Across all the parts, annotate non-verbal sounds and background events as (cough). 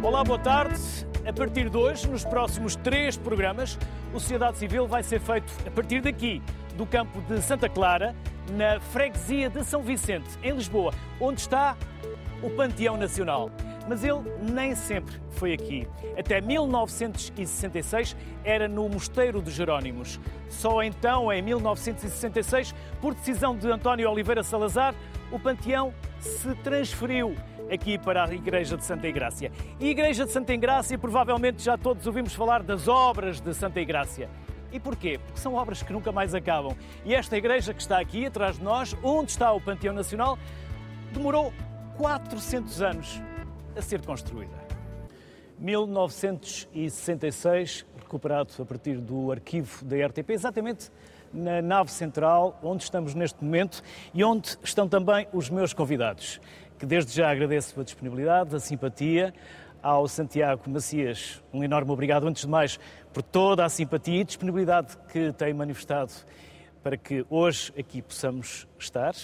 Olá, boa tarde. A partir de hoje, nos próximos três programas, o Sociedade Civil vai ser feito a partir daqui, do campo de Santa Clara, na freguesia de São Vicente, em Lisboa, onde está o Panteão Nacional. Mas ele nem sempre foi aqui. Até 1966 era no Mosteiro de Jerónimos. Só então, em 1966, por decisão de António Oliveira Salazar, o Panteão se transferiu aqui para a Igreja de Santa Igrácia. E Igreja de Santa Igrácia, provavelmente já todos ouvimos falar das obras de Santa Igrácia. E porquê? Porque são obras que nunca mais acabam. E esta igreja que está aqui atrás de nós, onde está o Panteão Nacional, demorou 400 anos a ser construída. 1966, recuperado a partir do arquivo da RTP, exatamente na nave central, onde estamos neste momento e onde estão também os meus convidados, que desde já agradeço a disponibilidade, a simpatia, ao Santiago Macias, um enorme obrigado, antes de mais, por toda a simpatia e disponibilidade que tem manifestado para que hoje aqui possamos estar.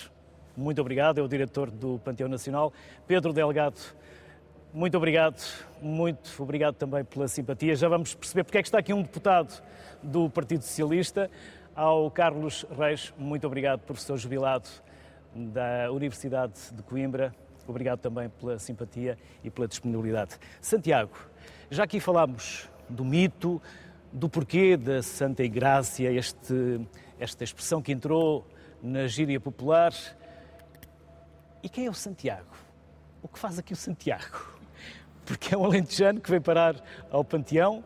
Muito obrigado, é o diretor do Panteão Nacional, Pedro Delgado. Muito obrigado, muito obrigado também pela simpatia. Já vamos perceber porque é que está aqui um deputado do Partido Socialista. Ao Carlos Reis, muito obrigado, professor jubilado da Universidade de Coimbra. Obrigado também pela simpatia e pela disponibilidade. Santiago, já aqui falámos do mito, do porquê da Santa Igrácia, este, esta expressão que entrou na gíria popular. E quem é o Santiago? O que faz aqui o Santiago? Porque é um alentejano que vem parar ao Panteão.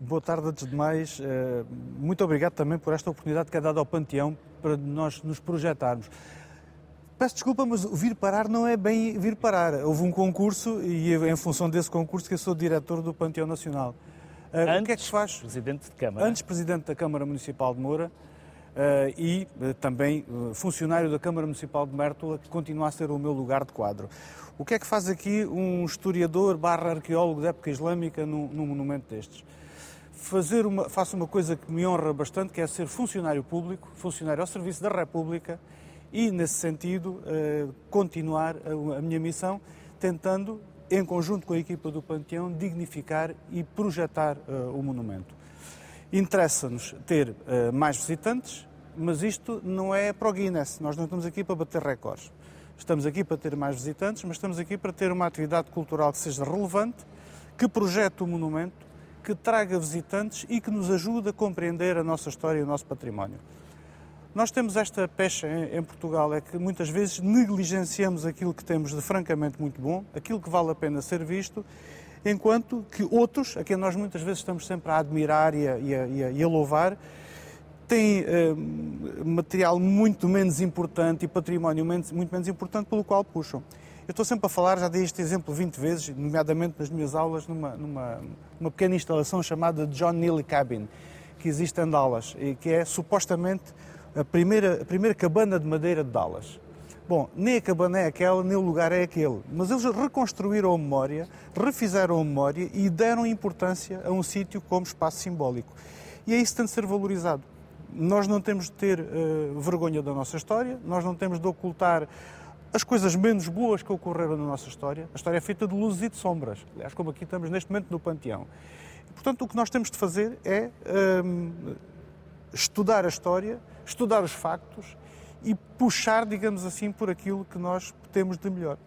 Boa tarde, antes de mais. Eh, muito obrigado também por esta oportunidade que é dada ao Panteão para nós nos projetarmos. Peço desculpa, mas o vir parar não é bem vir parar. Houve um concurso e é em função desse concurso que eu sou diretor do Panteão Nacional. Antes, uh, o que é que se faz? Presidente de Câmara. Antes Presidente da Câmara Municipal de Moura uh, e também funcionário da Câmara Municipal de Mértola, que continua a ser o meu lugar de quadro. O que é que faz aqui um historiador barra arqueólogo da época islâmica num, num monumento destes? Fazer uma, faço uma coisa que me honra bastante, que é ser funcionário público, funcionário ao serviço da República, e, nesse sentido, eh, continuar a minha missão, tentando, em conjunto com a equipa do Panteão, dignificar e projetar eh, o monumento. Interessa-nos ter eh, mais visitantes, mas isto não é para o Guinness. Nós não estamos aqui para bater recordes. Estamos aqui para ter mais visitantes, mas estamos aqui para ter uma atividade cultural que seja relevante, que projete o monumento, que traga visitantes e que nos ajude a compreender a nossa história e o nosso património. Nós temos esta pecha em, Portugal, é que muitas vezes negligenciamos aquilo que temos de francamente muito bom, aquilo que vale a pena ser visto, enquanto que outros, a quem nós muitas vezes estamos sempre a admirar e a, e a, e a louvar, têm eh, material muito menos importante e património muito menos importante pelo qual puxam. Eu estou sempre a falar, já dei este exemplo 20 vezes, nomeadamente nas minhas aulas, numa, numa uma pequena instalação chamada John Neely Cabin, que existe em Dallas e que é supostamente a primeira, a primeira cabana de madeira de Dallas. Bom, nem a cabana é aquela, nem o lugar é aquele. Mas eles reconstruíram a memória, refizeram a memória e deram importância a um sítio como espaço simbólico. E é isso que tem de ser valorizado. Nós não temos de ter uh, vergonha da nossa história, nós não temos de ocultar as coisas menos boas que ocorreram na nossa história. A história é feita de luzes e de sombras, aliás, como aqui estamos neste momento no Panteão. Portanto, o que nós temos de fazer é uh, estudar a história, estudar os factos e puxar, digamos assim, por aquilo que nós temos de melhor.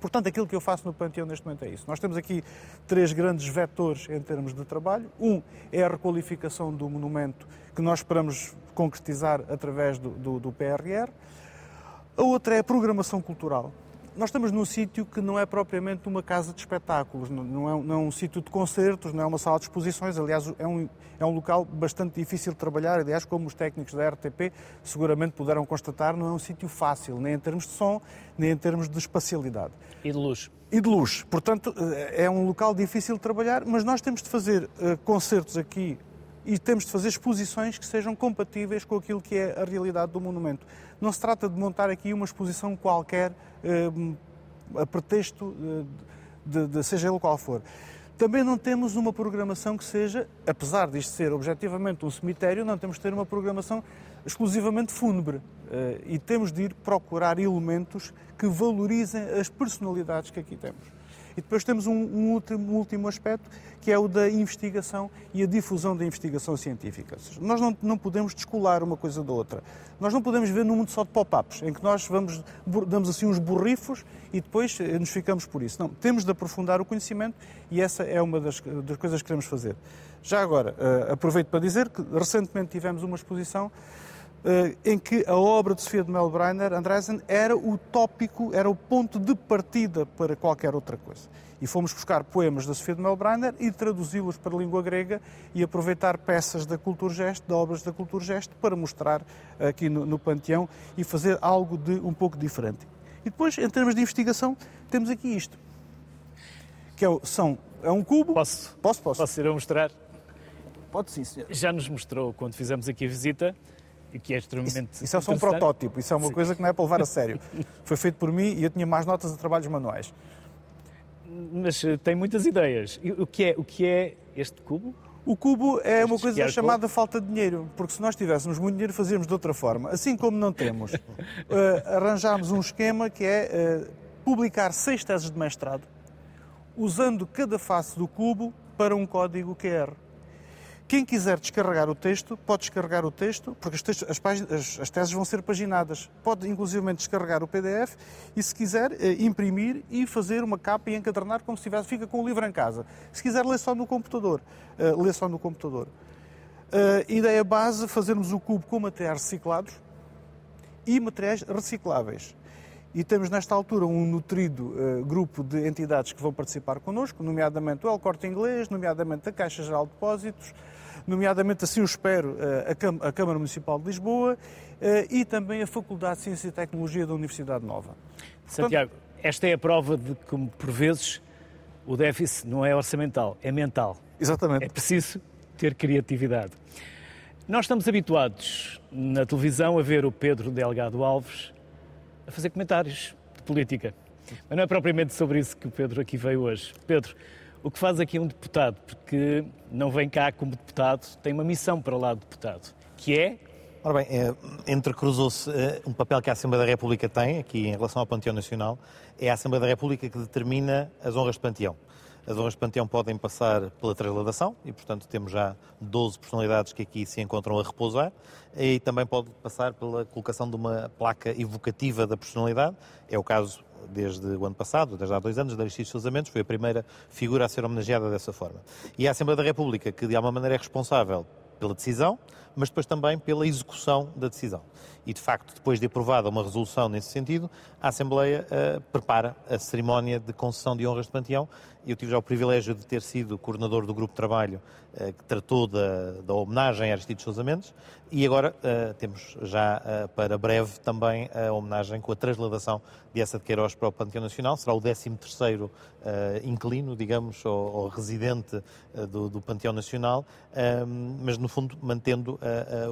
Portanto, aquilo que eu faço no Panteão neste momento é isso. Nós temos aqui três grandes vetores em termos de trabalho. Um é a requalificação do monumento, que nós esperamos concretizar através do, do, do PRR. A outra é a programação cultural. Nós estamos num sítio que não é propriamente uma casa de espetáculos, não é, não é um sítio de concertos, não é uma sala de exposições, aliás, é um, é um local bastante difícil de trabalhar, aliás, como os técnicos da RTP seguramente puderam constatar, não é um sítio fácil, nem em termos de som, nem em termos de espacialidade. E de luz. E de luz. Portanto, eh, é um local difícil de trabalhar, mas nós temos de fazer uh, concertos aqui e temos de fazer exposições que sejam compatíveis com aquilo que é a realidade do monumento. Não se trata de montar aqui uma exposição qualquer eh, a pretexto eh, de, de, seja ele qual for. Também não temos uma programação que seja, apesar disto ser objetivamente um cemitério, não temos de ter uma programação exclusivamente fúnebre. e temos de ir procurar elementos que valorizem as personalidades que aqui temos. E depois temos um, um, último, um, último, aspecto, que é o da investigação e a difusão da investigação científica. Nós não, não podemos descolar uma coisa da outra. Nós não podemos ver num mundo só de pop-ups, em que nós vamos, damos assim uns borrifos e depois eh, nos ficamos por isso. Não, temos de aprofundar o conhecimento e essa é uma das, das coisas que queremos fazer. Já agora, uh, aproveito para dizer que recentemente tivemos uma exposição em que a obra de Sofia de Melbreiner, Andresen, era o tópico, era o ponto de partida para qualquer outra coisa. E fomos buscar poemas da Sofia de Melbreiner e traduzi-los para a língua grega e aproveitar peças da Culturgesto, de obras da Culturgesto, para mostrar aqui no, no Panteão e fazer algo de um pouco diferente. E depois, em termos de investigação, temos aqui isto, que é, são, é um cubo. Posso? Posso, posso. Posso ir a mostrar? Pode sim, senhor. Já nos mostrou quando fizemos aqui a visita que é extremamente. Isso, isso é só um protótipo, isso é uma sim. coisa que não é para levar a sério. (laughs) Foi feito por mim e eu tinha mais notas de trabalhos manuais. Mas eh, tem muitas ideias. E o que é, o que é este cubo? O cubo é uma coisa chamada falta de dinheiro, porque se nós tivéssemos muito dinheiro, fazíamos de outra forma. Assim como não temos, uh, (laughs) arranjámos um esquema que é uh, publicar seis teses de mestrado, usando cada face do cubo para um código QR. Quem quiser descarregar o texto, pode descarregar o texto, porque textos, as, as, as, teses vão ser paginadas. Pode, inclusive, descarregar o PDF e, se quiser, eh, imprimir e fazer uma capa e encadernar como se tivesse, fica com o livro em casa. Se quiser, lê só no computador. Uh, lê só no computador. Uh, ideia base, fazermos o cubo com materiais reciclados e materiais recicláveis. E temos nesta altura um nutrido uh, grupo de entidades que vão participar connosco, nomeadamente o El Corte Inglês, nomeadamente a Caixa Geral de Depósitos, nomeadamente, assim o espero, eh, a Câmara Municipal de Lisboa eh, e também a Faculdade de Ciência e Tecnologia da Universidade Nova. Santiago, esta é a prova de que, por vezes, o déficit não é orçamental, é mental. Exatamente. É preciso ter criatividade. Nós estamos habituados na televisão a ver o Pedro Delgado Alves a fazer comentários de política. Mas não é propriamente sobre isso que o Pedro aqui veio hoje. Pedro, o que faz aqui um deputado, porque não vem cá como deputado, tem uma missão para lá de deputado, que é Ora bem, é, entrecruzou-se é, um papel que a Assembleia da República tem, aqui em relação ao Panteão Nacional, é a Assembleia da República que determina as honras de Panteão. As honras de Panteão podem passar pela transladação, e portanto temos já 12 personalidades que aqui se encontram a repousar, e também pode passar pela colocação de uma placa evocativa da personalidade, é o caso desde o ano passado, desde há dois anos, da Aristides Sousa Mendes, foi a primeira figura a ser homenageada dessa forma. E a Assembleia da República, que de alguma maneira é responsável pela decisão, mas depois também pela execução da decisão. E, de facto, depois de aprovada uma resolução nesse sentido, a Assembleia uh, prepara a cerimónia de concessão de honras de Panteão. Eu tive já o privilégio de ter sido coordenador do grupo de trabalho uh, que tratou da, da homenagem a Aristides Sousa Mendes e agora uh, temos já para breve também a homenagem com a transladação de essa de Queiroz para o Panteão Nacional. Será o 13º inquilino, digamos, ou, ou residente do, do, Panteão Nacional, mas, no fundo, mantendo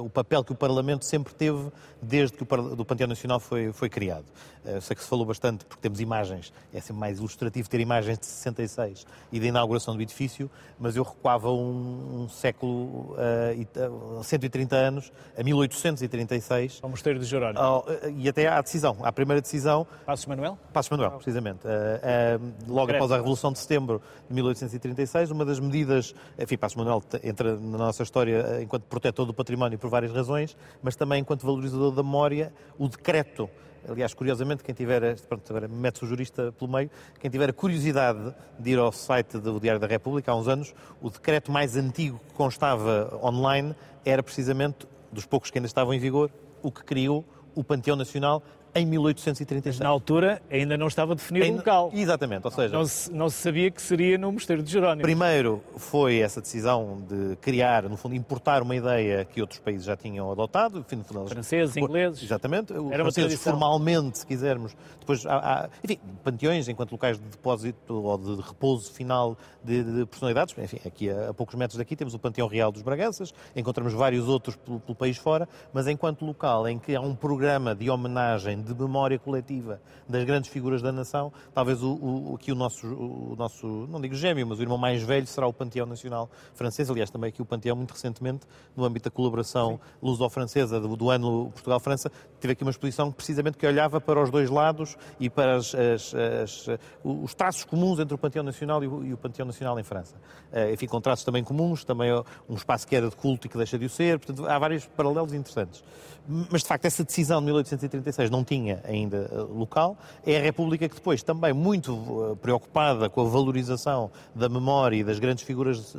o papel que o Parlamento sempre teve desde que o do Panteão Nacional foi, foi criado. Eu sei que se falou bastante, porque temos imagens, é sempre mais ilustrativo ter imagens de 66 e da inauguração do edifício, mas eu recuava um, um século, uh, 130 anos, a 1836. Ao Mosteiro de Jerónimo. e até à decisão, à primeira decisão. Passos Manuel? Passos Manuel, precisamente. Uh, uh, logo após a Revolução de Setembro de 1836, uma das medidas, enfim, Passos Manuel entra na nossa história enquanto protetor do património por várias razões, mas também enquanto valorizador da memória, o decreto. Aliás, curiosamente, quem tiver, pronto, agora mete-se o jurista pelo meio, quem tiver a curiosidade de ir ao site do Diário da República, há uns anos, o decreto mais antigo que constava online era precisamente, dos poucos que ainda estavam em vigor, o que criou o Panteão Nacional em 1836. Mas na altura ainda não estava definido o local. Exatamente, ou seja... Não se, não se, sabia que seria no Mosteiro de Jerónimo. Primeiro foi essa decisão de criar, no fundo, importar uma ideia que outros países já tinham adotado. Enfim, Franceses, ingleses... Exatamente. Era franceses, formalmente, se quisermos. Depois, há, há, enfim, panteões enquanto locais de depósito ou de repouso final de, de personalidades. Enfim, aqui a, a, poucos metros daqui temos o Panteão Real dos Braganças, encontramos vários outros pelo, pelo país fora, mas enquanto local em que há um programa de homenagem de memória coletiva das grandes figuras da nação, talvez o, o, aqui o nosso, o nosso, não digo gêmeo, mas o irmão mais velho será o Panteão Nacional Francês. Aliás, também aqui o Panteão, muito recentemente, no âmbito da colaboração luso-francesa do, do ano Portugal-França, tive aqui uma exposição precisamente que olhava para os dois lados e para as, as, as, os traços comuns entre o Panteão Nacional e o, e o Panteão Nacional em França. Uh, enfim, com traços também comuns, também um espaço que era de culto e que deixa de o ser, portanto, há vários paralelos interessantes. Mas, de facto, essa decisão de 1836 não tinha ainda uh, local. É a República que depois, também muito uh, preocupada com a valorização da memória e das grandes figuras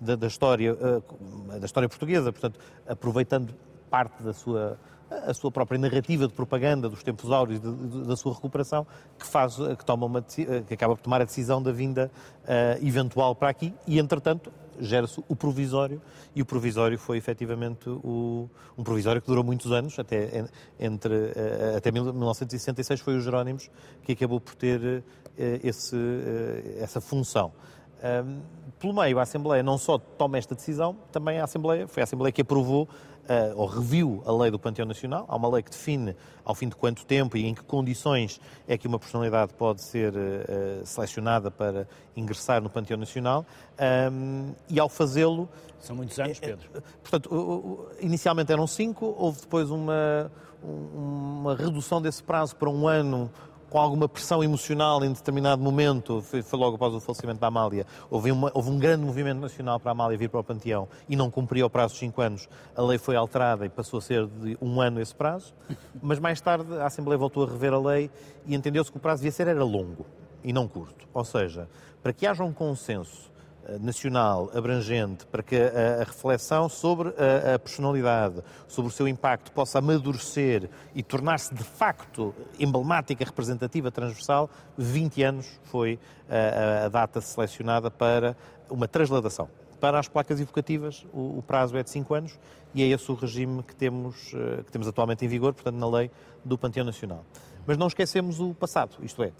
da, história, da história portuguesa, portanto, aproveitando parte da sua a sua própria narrativa de propaganda dos tempos áureos da sua recuperação, que faz, que toma uma, que acaba por tomar a decisão da vinda uh, eventual para aqui e, entretanto, gera-se o provisório e o provisório foi efetivamente o, um provisório que durou muitos anos, até, entre, uh, até 1966 foi os Jerónimos que acabou por ter uh, esse, essa função. Um, pelo meio, a Assembleia não só toma esta decisão, também a Assembleia, foi a Assembleia que aprovou ou reviu a lei do Panteão Nacional. Há uma lei que define ao fim de quanto tempo e em que condições é que uma personalidade pode ser uh, selecionada para ingressar no Panteão Nacional. E ao fazê-lo. São muitos anos, Pedro. Uh, portanto, inicialmente eram cinco, houve depois uma, uma redução desse prazo para um ano com alguma pressão emocional em determinado momento, foi, logo após o falecimento da Amália, houve, uma, houve, um grande movimento nacional para a Amália vir para o Panteão e não cumpriu o prazo de 5 anos, a lei foi alterada e passou a ser de um ano esse prazo, mas mais tarde a Assembleia voltou a rever a lei e entendeu-se que o prazo devia ser era longo e não curto. Ou seja, para que haja um consenso nacional abrangente para que a, a reflexão sobre a, a, personalidade, sobre o seu impacto, possa amadurecer e tornar-se de facto emblemática, representativa, transversal, 20 anos foi a, a data selecionada para uma transladação. Para as placas evocativas, o, o, prazo é de 5 anos e é esse o regime que temos, eh, que temos atualmente em vigor, portanto, na lei do Panteão Nacional. Mas não esquecemos o passado, isto é, uh,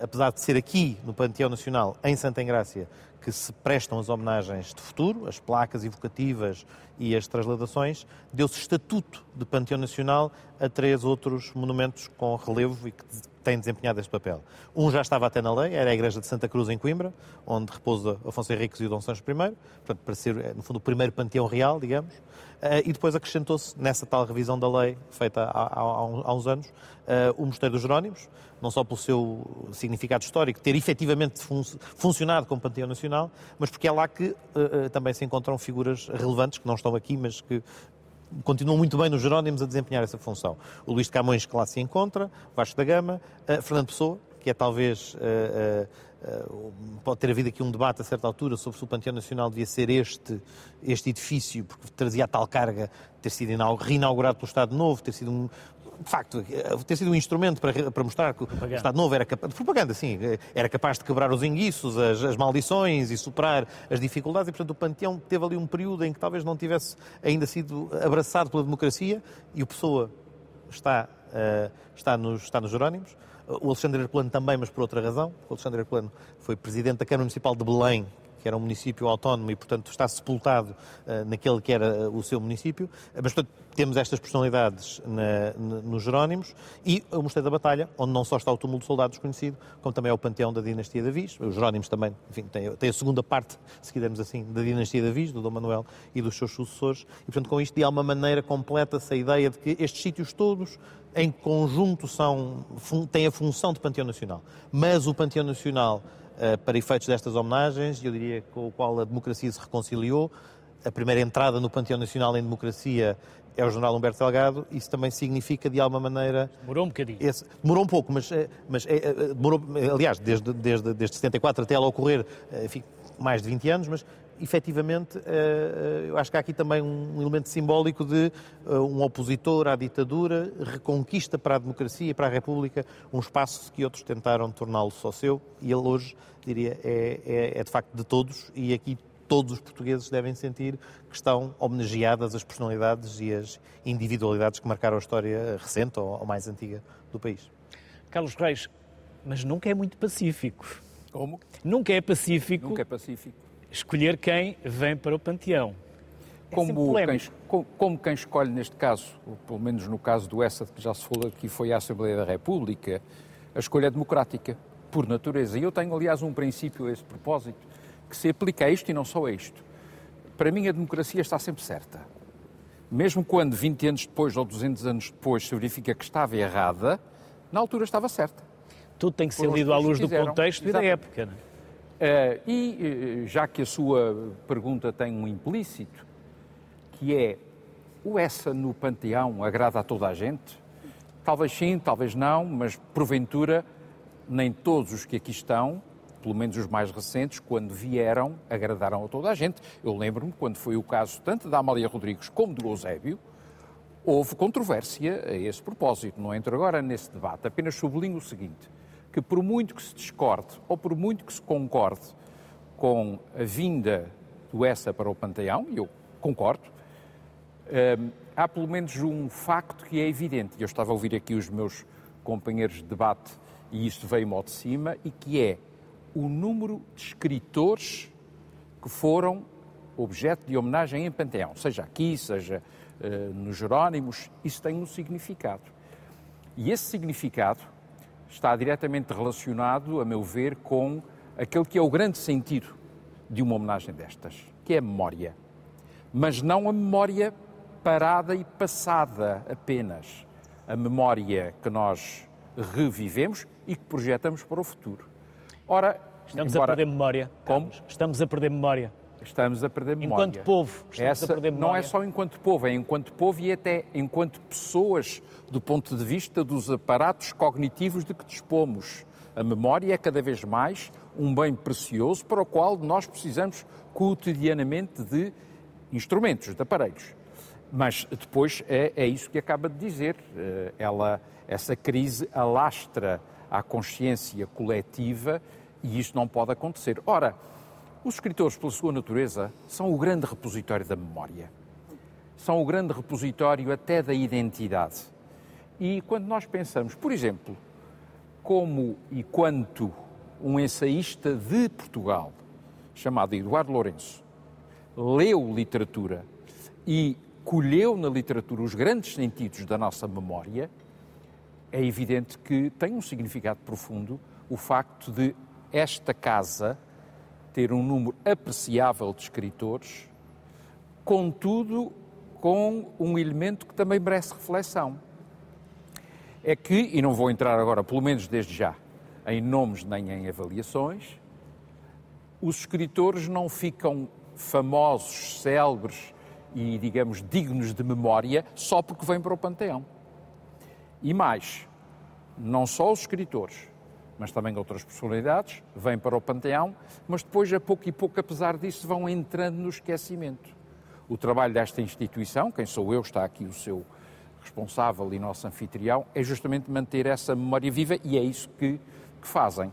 apesar de ser aqui no Panteão Nacional, em Santa Engrácia, que se prestam as homenagens de futuro, as placas evocativas e as transladações, deu-se estatuto de Panteão Nacional a três outros monumentos com relevo e que têm desempenhado este papel. Um já estava até na lei, era a Igreja de Santa Cruz em Coimbra, onde repousa Afonso Henriques e o Dom Sancho I, portanto, para ser, no fundo, o primeiro panteão real, digamos. Uh, e depois acrescentou-se, nessa tal revisão da lei, feita há, uns anos, uh, o Mosteiro dos Jerónimos, não só pelo seu significado histórico, ter efetivamente fun funcionado como Panteão Nacional, mas porque é lá que também se encontram figuras relevantes, que não estão aqui, mas que continuam muito bem nos Jerónimos a desempenhar essa função. O Luís de Camões, que lá se encontra, Vasco da Gama, Fernando Pessoa, que é talvez Uh, pode ter havido aqui um debate a certa altura sobre se o Panteão Nacional devia ser este, este edifício, porque trazia a tal carga, ter sido reinaugurado pelo Estado Novo, ter sido um, de facto, eh, ter sido um instrumento para, para mostrar que propaganda. o Estado Novo era capaz, de propaganda, sim, eh, era capaz de quebrar os enguiços, as, as, maldições e superar as dificuldades, e portanto o Panteão teve ali um período em que talvez não tivesse ainda sido abraçado pela democracia, e o Pessoa está, uh, está, nos, está nos Jerónimos, o Alexandre Herculano também, mas por outra razão. O Alexandre Herculano foi presidente da Câmara Municipal de Belém, era um município autónomo e, portanto, está sepultado uh, naquele que era eh, o seu município. Mas, portanto, temos estas personalidades na, na, nos Jerónimos e o Mosteiro da Batalha, onde não só está o túmulo de soldados conhecido, como também é o panteão da dinastia de Avis. Os Jerónimos também, enfim, a segunda parte, se quisermos assim, da dinastia de Avis, do Dom Manuel e dos seus sucessores. E, portanto, com isto, de alguma maneira, completa-se a ideia de que estes sítios todos em conjunto são, têm a função de Panteão Nacional. Mas o Panteão Nacional, eh, para efeitos destas homenagens, eu diria com o qual a democracia se reconciliou, a primeira entrada no Panteão Nacional em democracia é o jornal Humberto Delgado, isso também significa, de alguma maneira... Demorou um bocadinho. Esse, demorou um pouco, mas, eh, mas é, demorou, aliás, desde, desde, desde 74 até ela ocorrer, enfim, mais de 20 anos, mas efetivamente, eh, eu acho que há aqui também um elemento simbólico de eh, um opositor à ditadura reconquista para a democracia e para a República um espaço que outros tentaram torná-lo só seu e ele hoje, diria, é, é, é de facto de todos e aqui todos os portugueses devem sentir que estão homenageadas as personalidades e as individualidades que marcaram a história recente ou mais antiga do país. Carlos Reis, mas nunca é muito pacífico. Como? Nunca é pacífico. Nunca é pacífico escolher quem vem para o panteão. É como, quem, como, quem, escolhe neste caso, pelo menos no caso do ESSA, que já se falou aqui, foi a Assembleia da República, a escolha é democrática, por natureza. E eu tenho, aliás, um princípio a esse propósito, que se aplica a isto e não só a isto. Para mim, a democracia está sempre certa. mesmo quando 20 anos depois ou 200 anos depois se verifica que estava errada, na altura estava certa. Tudo tem que ser lido à luz do contexto e da época. Não é? Uh, e já que a sua pergunta tem um implícito, que é o essa no panteão agrada a toda a gente? Talvez sim, talvez não, mas porventura nem todos os que aqui estão, pelo menos os mais recentes, quando vieram, agradaram a toda a gente. Eu lembro-me, quando foi o caso tanto da Amália Rodrigues como do Eusébio, houve controvérsia a esse propósito. Não entro agora nesse debate, apenas sublinho o seguinte, que por muito que se discorde ou por muito que se concorde com a vinda do Essa para o Panteão, e eu concordo, hum, há pelo menos um facto que é evidente, e eu estava a ouvir aqui os meus companheiros de debate e isto veio-me ao de cima, e que é o número de escritores que foram objeto de homenagem em Panteão, seja aqui, seja uh, nos Jerónimos, isso tem um significado. E esse significado está diretamente relacionado, a meu ver, com aquele que é o grande sentido de uma homenagem destas, que é a memória. Mas não a memória parada e passada apenas. A memória que nós revivemos e que projetamos para o futuro. Ora, estamos embora... a perder memória. Como? Estamos a perder memória. Estamos a perder memória. Enquanto povo, estamos Essa a perder memória. Não é só enquanto povo, é enquanto povo e até enquanto pessoas, do ponto de vista dos aparatos cognitivos de que dispomos. A memória é cada vez mais um bem precioso para o qual nós precisamos cotidianamente de instrumentos, de aparelhos. Mas depois é, é isso que acaba de dizer. Eh, ela, essa crise alastra à consciência coletiva e isso não pode acontecer. Ora, os escritores, pela sua natureza, são o grande repositório da memória. São o grande repositório até da identidade. E quando nós pensamos, por exemplo, como e quanto um ensaísta de Portugal, chamado Eduardo Lourenço, leu literatura e colheu na literatura os grandes sentidos da nossa memória, é evidente que tem um significado profundo o facto de esta casa ter um número apreciável de escritores, contudo, com um elemento que também merece reflexão. É que, e não vou entrar agora, pelo menos desde já, em nomes nem em avaliações, os escritores não ficam famosos, célebres e, digamos, dignos de memória só porque vêm para o panteão. E mais, não só os escritores, mas também outras personalidades, vêm para o panteão, mas depois, a pouco e pouco, apesar disso, vão entrando no esquecimento. O trabalho desta instituição, quem sou eu, está aqui o seu responsável e nosso anfitrião, é justamente manter essa memória viva e é isso que, que fazem.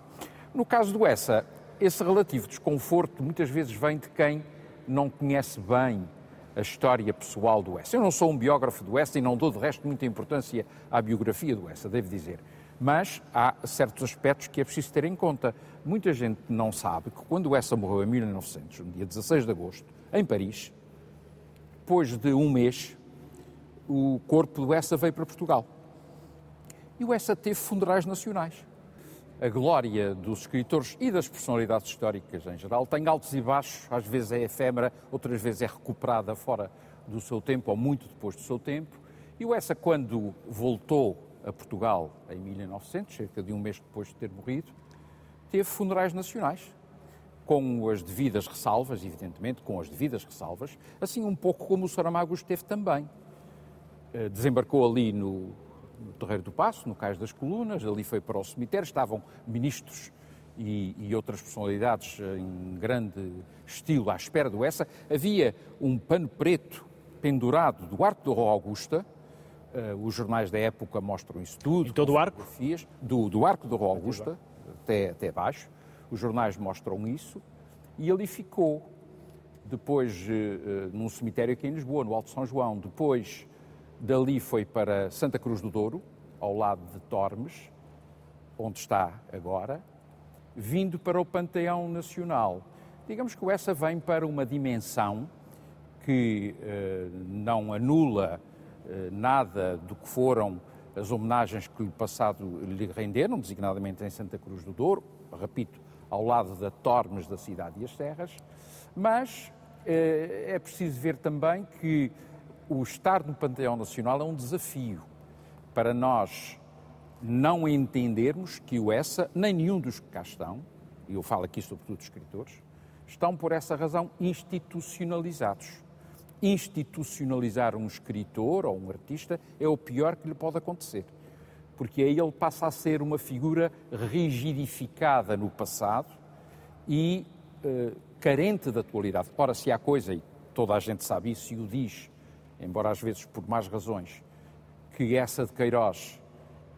No caso do ESSA, esse relativo desconforto muitas vezes vem de quem não conhece bem a história pessoal do Essa. Eu não sou um biógrafo do Essa e não dou de resto muita importância à biografia do Essa, devo dizer. Mas há certos aspectos que é preciso ter em conta. Muita gente não sabe que quando Essa morreu em 1900, no dia 16 de agosto, em Paris, depois de um mês, o corpo do Essa veio para Portugal. E o Essa teve funerais nacionais a glória dos escritores e das personalidades históricas em geral tem altos e baixos, às vezes é efêmera, outras vezes é recuperada fora do seu tempo ou muito depois do seu tempo. E o Essa, quando voltou a Portugal em 1900, cerca de um mês depois de ter morrido, teve funerais nacionais, com as devidas ressalvas, evidentemente, com as devidas ressalvas, assim um pouco como o Saramago esteve também. Eh, desembarcou ali no, no Terreiro do Passo, no Cais das Colunas, ali foi para o cemitério, estavam ministros e, e, outras personalidades em grande estilo à espera do Essa. Havia um pano preto pendurado do Arco da Rua Augusta, os jornais da época mostram isso tudo. E todo o arco? Do, do Arco da Rua Augusta, até, até baixo. Os jornais mostram isso. E ali ficou. Depois, uh, num cemitério aqui em Lisboa, no Alto São João. Depois, Dali foi para Santa Cruz do Douro, ao lado de Tormes, onde está agora, vindo para o Panteão Nacional. Digamos que essa vem para uma dimensão que eh, não anula eh, nada do que foram as homenagens que o passado lhe renderam, designadamente em Santa Cruz do Douro, repito, ao lado da Tormes da cidade e as Serras, mas eh, é preciso ver também que o estar no Panteão Nacional é um desafio para nós não entendermos que o ESSA, nem nenhum dos que cá estão, e eu falo aqui sobretudo dos escritores, estão por essa razão institucionalizados. Institucionalizar um escritor ou um artista é o pior que lhe pode acontecer, porque aí ele passa a ser uma figura rigidificada no passado e eh, carente de atualidade. Ora, se há coisa, e toda a gente sabe isso e o diz, embora às vezes por mais razões, que essa de Queiroz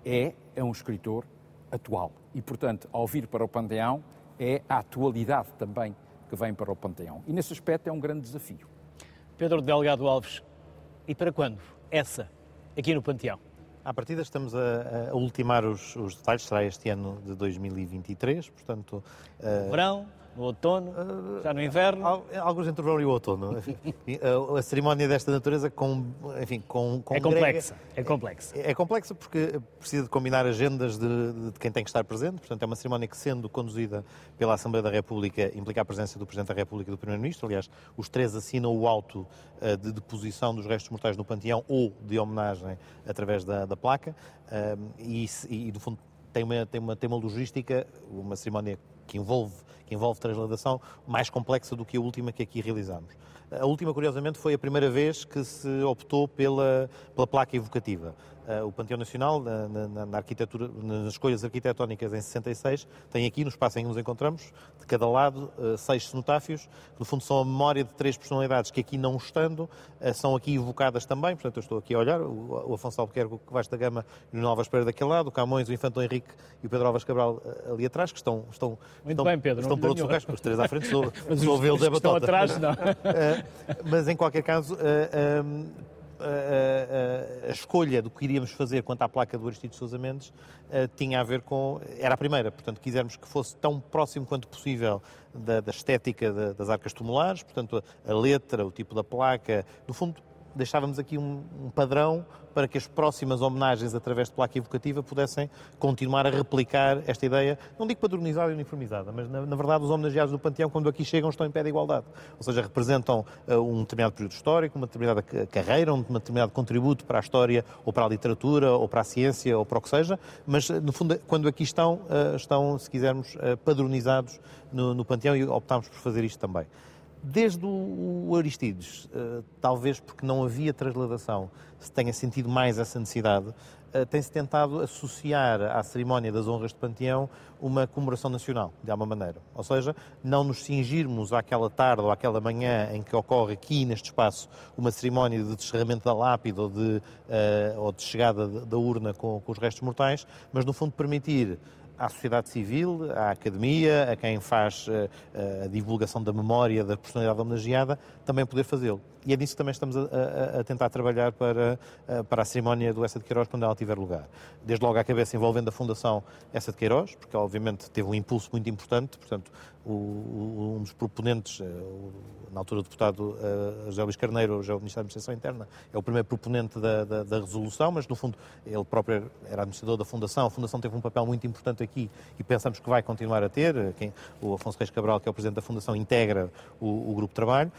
é, é um escritor atual. E, portanto, ao vir para o Panteão, é a atualidade também que vem para o Panteão. E, nesse aspecto, é um grande desafio. Pedro Delgado Alves, e para quando? Essa, aqui no Panteão? À partida estamos a, a ultimar os, os, detalhes, será este ano de 2023, portanto... Uh... Verão, no outono, já no inverno? Alguns entre o verão e o outono. (laughs) a, cerimónia desta natureza com, enfim, com, com é complexa. É complexa. É, é, complexa porque precisa de combinar agendas de, de, quem tem que estar presente. Portanto, é uma cerimónia que, sendo conduzida pela Assembleia da República, implica a presença do Presidente da República e do Primeiro-Ministro. Aliás, os três assinam o auto uh, de deposição dos restos mortais no Panteão ou de homenagem através da, da placa. Uh, e, e, do fundo, tem uma, tem, uma, tem uma logística, uma cerimónia que envolve, que envolve transladação mais complexa do que a última que aqui realizamos. A última, curiosamente, foi a primeira vez que se optou pela, pela placa evocativa. Uh, o Panteão Nacional, na, na, na, arquitetura, nas escolhas arquitetónicas em 66, tem aqui, no espaço em que nos encontramos, de cada lado, uh, seis cenotáfios, que no fundo são a memória de três personalidades que aqui não estando, uh, são aqui evocadas também, portanto eu estou aqui a olhar, o, o Afonso Albuquerque, o Vasco da Gama e o Nuno Alves Pereira daquele lado, o Camões, o Infantão Henrique e o Pedro Alves Cabral ali atrás, que estão, estão, Muito estão, bem, Pedro, estão por outros lugares, os três à frente, (laughs) sou, sou vê-los é batota. Estão atrás, não. (laughs) mas em qualquer caso a, a, a, escolha do que iríamos fazer quanto à placa do Aristides Sousa Mendes uh, tinha a ver com. Era a primeira, portanto, quisermos que fosse tão próximo quanto possível da, da estética da, das arcas tumulares, portanto, a, letra, o tipo da placa, no fundo, deixávamos aqui um, um padrão para que as próximas homenagens através de placa evocativa pudessem continuar a replicar esta ideia, não digo padronizada e uniformizada, mas na, na verdade os homenageados do Panteão, quando aqui chegam, estão em pé de igualdade. Ou seja, representam uh, um determinado período histórico, uma determinada carreira, um determinado contributo para a história, ou para a literatura, ou para a ciência, ou para o que seja, mas no fundo, quando aqui estão, uh, estão, se quisermos, uh, padronizados no, no Panteão e optámos por fazer isto também. Desde o Aristides, eh, talvez porque não havia transladação, se tenha sentido mais essa necessidade, eh, tem-se tentado associar à cerimónia das honras de Panteão uma comemoração nacional, de alguma maneira. Ou seja, não nos cingirmos àquela tarde ou àquela manhã em que ocorre aqui neste espaço uma cerimónia de descerramento da lápide ou de, uh, ou de chegada da urna com, com os restos mortais, mas no fundo permitir à sociedade civil, à academia, a quem faz uh, a divulgação da memória da personalidade homenageada, também poder fazê-lo. E é disso que também estamos a, a, a tentar trabalhar para, uh, para a cerimónia do Essa de Queiroz quando ela tiver lugar. Desde logo à cabeça envolvendo a Fundação Essa de Queiroz, porque obviamente teve um impulso muito importante, portanto, um dos proponentes, eh, na altura o deputado uh, José Luís Carneiro, já o Ministro da Administração Interna, é o primeiro proponente da, da, da, resolução, mas no fundo ele próprio era administrador da Fundação. A Fundação teve um papel muito importante aqui e pensamos que vai continuar a ter. Quem, o Afonso Reis Cabral, que é o Presidente da Fundação, integra o, o grupo de trabalho.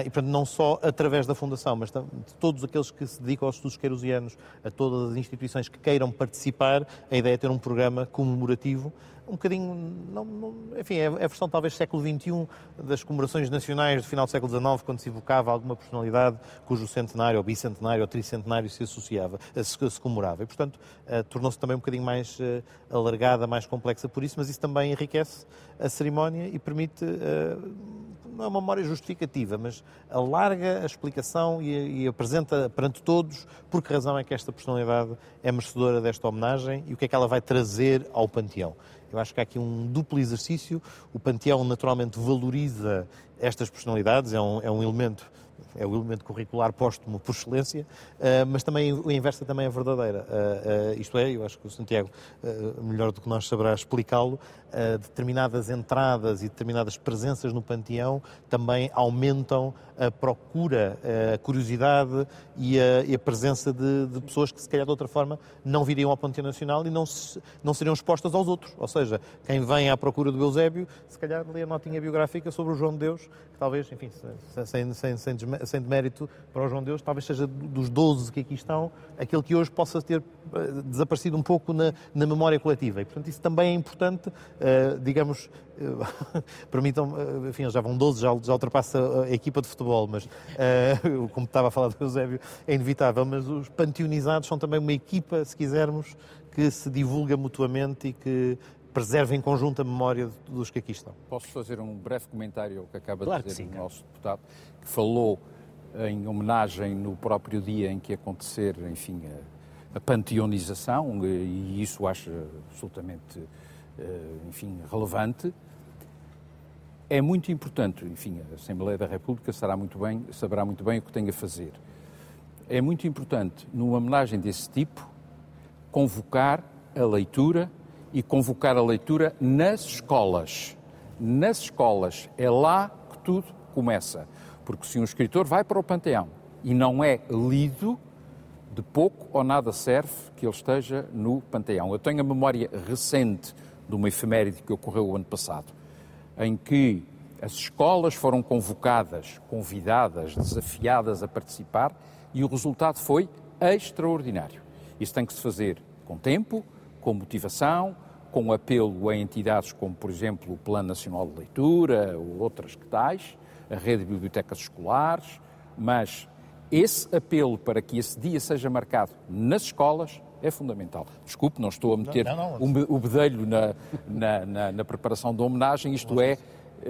E, portanto, não só através da Fundação, mas de todos aqueles que se dedicam aos estudos queirusianos, a todas as instituições que queiram participar, a ideia é ter um programa comemorativo um bocadinho, não, não, enfim, é, é a versão talvez século XXI das comemorações nacionais do final do século XIX, quando se evocava alguma personalidade cujo centenário, ou bicentenário, ou tricentenário se associava, se, se comemorava. E, portanto, uh, tornou-se também um bocadinho mais uh, alargada, mais complexa por isso, mas isso também enriquece a cerimónia e permite, não é uma memória justificativa, mas alarga a explicação e, e apresenta perante todos por que razão é que esta personalidade é merecedora desta homenagem e o que é que ela vai trazer ao panteão. Eu acho que há aqui um duplo exercício. O Panteão naturalmente valoriza estas personalidades, é um, é um elemento é o elemento curricular póstumo por excelência, uh, mas também o inverso também é verdadeira. Uh, uh, isto é, eu acho que o Santiago, melhor do que nós, saberá explicá-lo, determinadas entradas e determinadas presenças no panteão também aumentam a procura, a curiosidade e a, e a presença de, de, pessoas que, se calhar, de outra forma, não viriam ao Panteão Nacional e não, se, não seriam expostas aos outros. Ou seja, quem vem à procura do Eusébio, se calhar lê a notinha biográfica sobre o João de Deus, que talvez, enfim, sem, sem, sem, sem demérito para o João Deus, talvez seja dos 12 que aqui estão, aquele que hoje possa ter eh, desaparecido um pouco na, na memória coletiva. E, portanto, isso também é importante, uh, digamos, (laughs) uh, permitam, uh, enfim, já vão 12, já, já ultrapassa a equipa de futebol, mas, (laughs) uh, como estava a falar do Eusébio, é inevitável, mas os panteonizados são também uma equipa, se quisermos, que se divulga mutuamente e que preserva em conjunto a memória dos que aqui estão. Posso fazer um breve comentário ao que acaba claro de dizer sim, o nosso deputado, que falou em homenagem no próprio dia em que acontecer, enfim, a, a panteonização, e isso acho absolutamente, eh, enfim, relevante. É muito importante, enfim, a Assembleia da República saberá muito bem, saberá muito bem o que tem a fazer. É muito importante, numa homenagem desse tipo, convocar a leitura e convocar a leitura nas escolas. Nas escolas é lá que tudo começa. Porque se um escritor vai para o Panteão e não é lido, de pouco ou nada serve que ele esteja no Panteão. Eu tenho a memória recente de uma efeméride que ocorreu o ano passado, em que as escolas foram convocadas, convidadas, desafiadas a participar e o resultado foi extraordinário. Isso tem que se fazer com tempo, com motivação, com apelo a entidades como, por exemplo, o Plano Nacional de Leitura ou outras que tais, a rede de bibliotecas escolares, mas esse apelo para que esse dia seja marcado nas escolas é fundamental. Desculpe, não estou a meter não, não, não. o bedelho na, na, na, na preparação da homenagem, isto é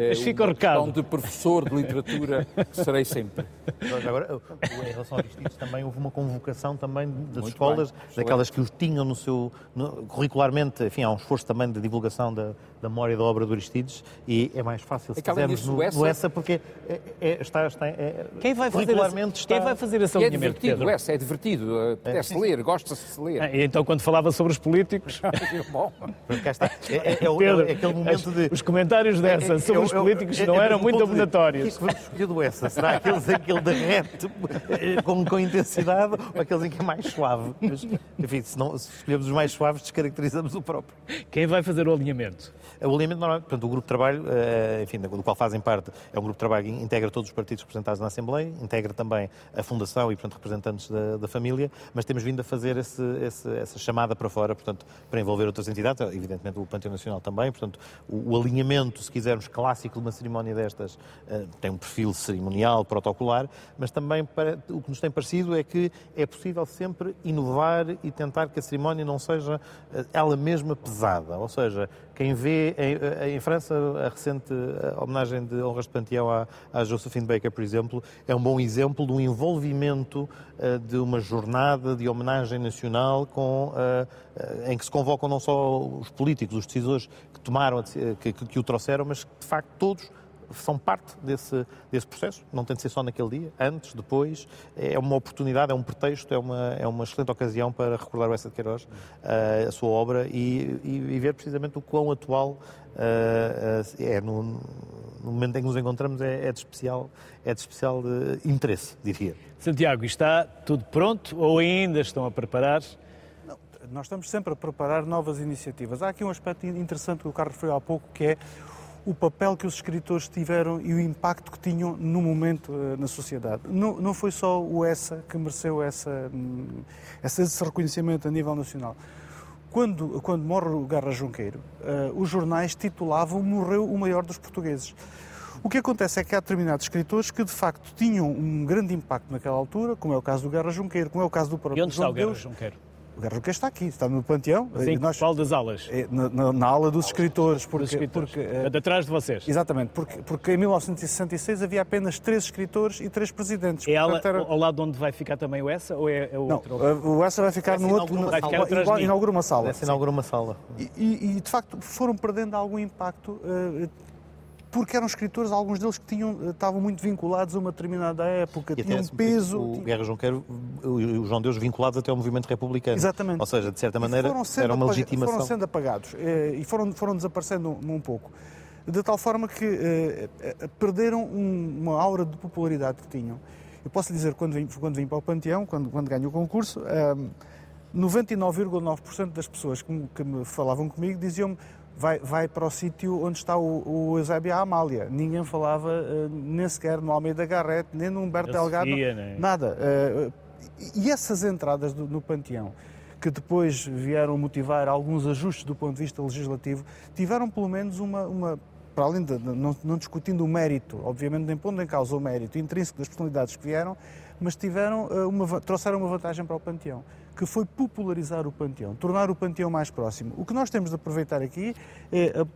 mas fica o recado. de professor de literatura que serei sempre. Agora, em relação aos vestidos, também houve uma convocação também das Muito escolas, bem. daquelas que os tinham no seu, no, curricularmente, enfim, há um esforço também de divulgação da, da memória da obra do Aristides e é mais fácil se quisermos no, essa... no essa porque é, é, está, está é, quem vai fazer curricularmente está... Quem vai fazer esse alinhamento, É divertido, Pedro? essa é divertido, apetece é, ler, gosta-se de se ler. Ah, então quando falava sobre os políticos... (laughs) Bom, está. É, é, é, Pedro, é aquele momento de... Os comentários dessa sobre os políticos não eram muito abonatórios. O que é que vamos escolher do essa? Será aqueles em que ele derrete eh, com, com intensidade ou aqueles em que é mais suave? Mas, enfim, se, não, se escolhemos os mais suaves, descaracterizamos o próprio. Quem vai fazer o alinhamento? O alinhamento, normalmente, portanto, o grupo de trabalho, eh, enfim, do qual fazem parte, é um grupo de trabalho que integra todos os partidos representados na Assembleia, integra também a Fundação e, portanto, representantes da, da família, mas temos vindo a fazer esse, esse, essa chamada para fora, portanto, para envolver outras entidades, evidentemente o Panteão Nacional também, portanto, o, o alinhamento, se quisermos, clássico de uma cerimónia destas, eh, tem um perfil cerimonial, protocolar, mas também para, o que nos tem parecido é que é possível sempre inovar e tentar que a cerimónia não seja eh, ela mesma pesada, ou seja, quem vê em, em, França a recente homenagem de honras de panteão à, à, Josephine Baker, por exemplo, é um bom exemplo do envolvimento uh, de uma jornada de homenagem nacional com, uh, em que se convocam não só os políticos, os decisores que tomaram, que, que, que o trouxeram, mas que de facto todos são parte desse, desse processo, não tem de ser só naquele dia, antes, depois, é uma oportunidade, é um pretexto, é uma, é uma excelente ocasião para recordar o Essa de Queiroz, uh, a sua obra, e, e, e, ver precisamente o quão atual uh, uh, é no, no, momento em que nos encontramos, é, é de especial, é de especial de interesse, diria. Santiago, está tudo pronto ou ainda estão a preparar? Não, nós estamos sempre a preparar novas iniciativas. Há aqui um aspecto interessante que o Carlos referiu há pouco, que é o papel que os escritores tiveram e o impacto que tinham no momento uh, na sociedade. Não, não foi só o ESSA que mereceu essa, hum, esse reconhecimento a nível nacional. Quando, quando morre o Garra Junqueiro, uh, os jornais titulavam Morreu o maior dos portugueses. O que acontece é que há determinados escritores que de facto tinham um grande impacto naquela altura, como é o caso do Garra Junqueiro, como é o caso do próprio e onde João está o Garra Deus. Junqueiro? O Junqueiro está aqui, está no Panteão. Sim, nós, qual das alas? É, na, na, na, ala dos escritores. Porque, dos escritores. porque, é de atrás de vocês. Exatamente, porque, porque em 1966 havia apenas três escritores e três presidentes. É ala, era... ao lado onde vai ficar também o ESSA ou é, é o Não, outro? o ESSA vai ficar no outro. Vai ficar atrás de inaugura uma sala. inaugura uma sala. E, e, e, de facto foram perdendo algum impacto. Uh, porque eram escritores, alguns deles que tinham, eh, estavam muito vinculados a uma determinada época, e tinham um peso. O Guerra João Queiro, o João Deus vinculados até ao movimento republicano. Exatamente. Ou seja, de certa maneira, era uma legitimação. Foram sendo apagados eh, e foram, foram desaparecendo um, pouco. De tal forma que eh, perderam uma aura de popularidade que tinham. Eu posso lhe dizer, quando vim, quando vim para o Panteão, quando, quando ganho o concurso, 99,9% das pessoas que me, que me falavam comigo diziam-me vai, vai para o sítio onde está o, o Eusébio Amália. Ninguém falava uh, nem sequer no Almeida Garrett, nem no Humberto Delgado, né? nada. Uh, e essas entradas do, no Panteão, que depois vieram motivar alguns ajustes do ponto de vista legislativo, tiveram pelo menos uma, uma para além de, não, não, discutindo o mérito, obviamente nem pondo em causa o mérito intrínseco das personalidades que vieram, mas tiveram uma, trouxeram uma vantagem para o Panteão que foi popularizar o Panteão, tornar o Panteão mais próximo. O que nós temos de aproveitar aqui é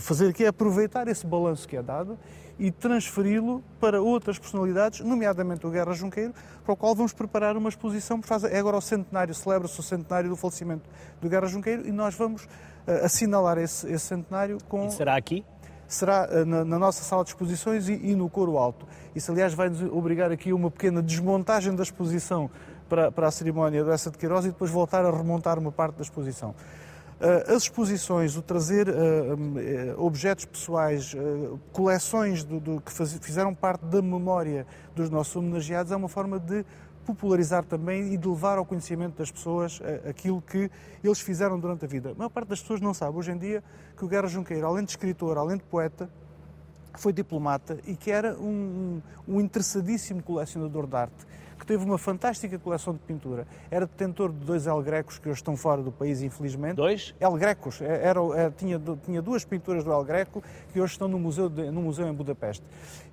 fazer aqui é aproveitar esse balanço que é dado e transferi-lo para outras personalidades, nomeadamente o Guerra Junqueiro, para o qual vamos preparar uma exposição, porque é agora o centenário, celebra-se o centenário do falecimento do Guerra Junqueiro e nós vamos uh, assinalar esse, esse, centenário com... E será aqui? Será uh, na, na, nossa sala de exposições e, e no Coro Alto. Isso, aliás, vai nos obrigar aqui a uma pequena desmontagem da exposição para, para a cerimónia do Essa de Queiroz e depois voltar a remontar uma parte da exposição. Uh, as exposições, o trazer uh, uh, objetos pessoais, coleções do, do, que faz, fizeram parte da memória dos nossos homenageados, é uma forma de popularizar também e de levar ao conhecimento das pessoas aquilo que eles fizeram durante a vida. A maior parte das pessoas não sabe hoje em dia que o Guerra Junqueiro, além de escritor, além de poeta, foi diplomata e que era um, um interessadíssimo colecionador de arte teve uma fantástica coleção de pintura. Era detentor de dois El Grecos que hoje estão fora do país, infelizmente. Dois? El Grecos. É, era, era, é, tinha, tinha duas pinturas do El Greco que hoje estão no museu, de, no museu em Budapeste.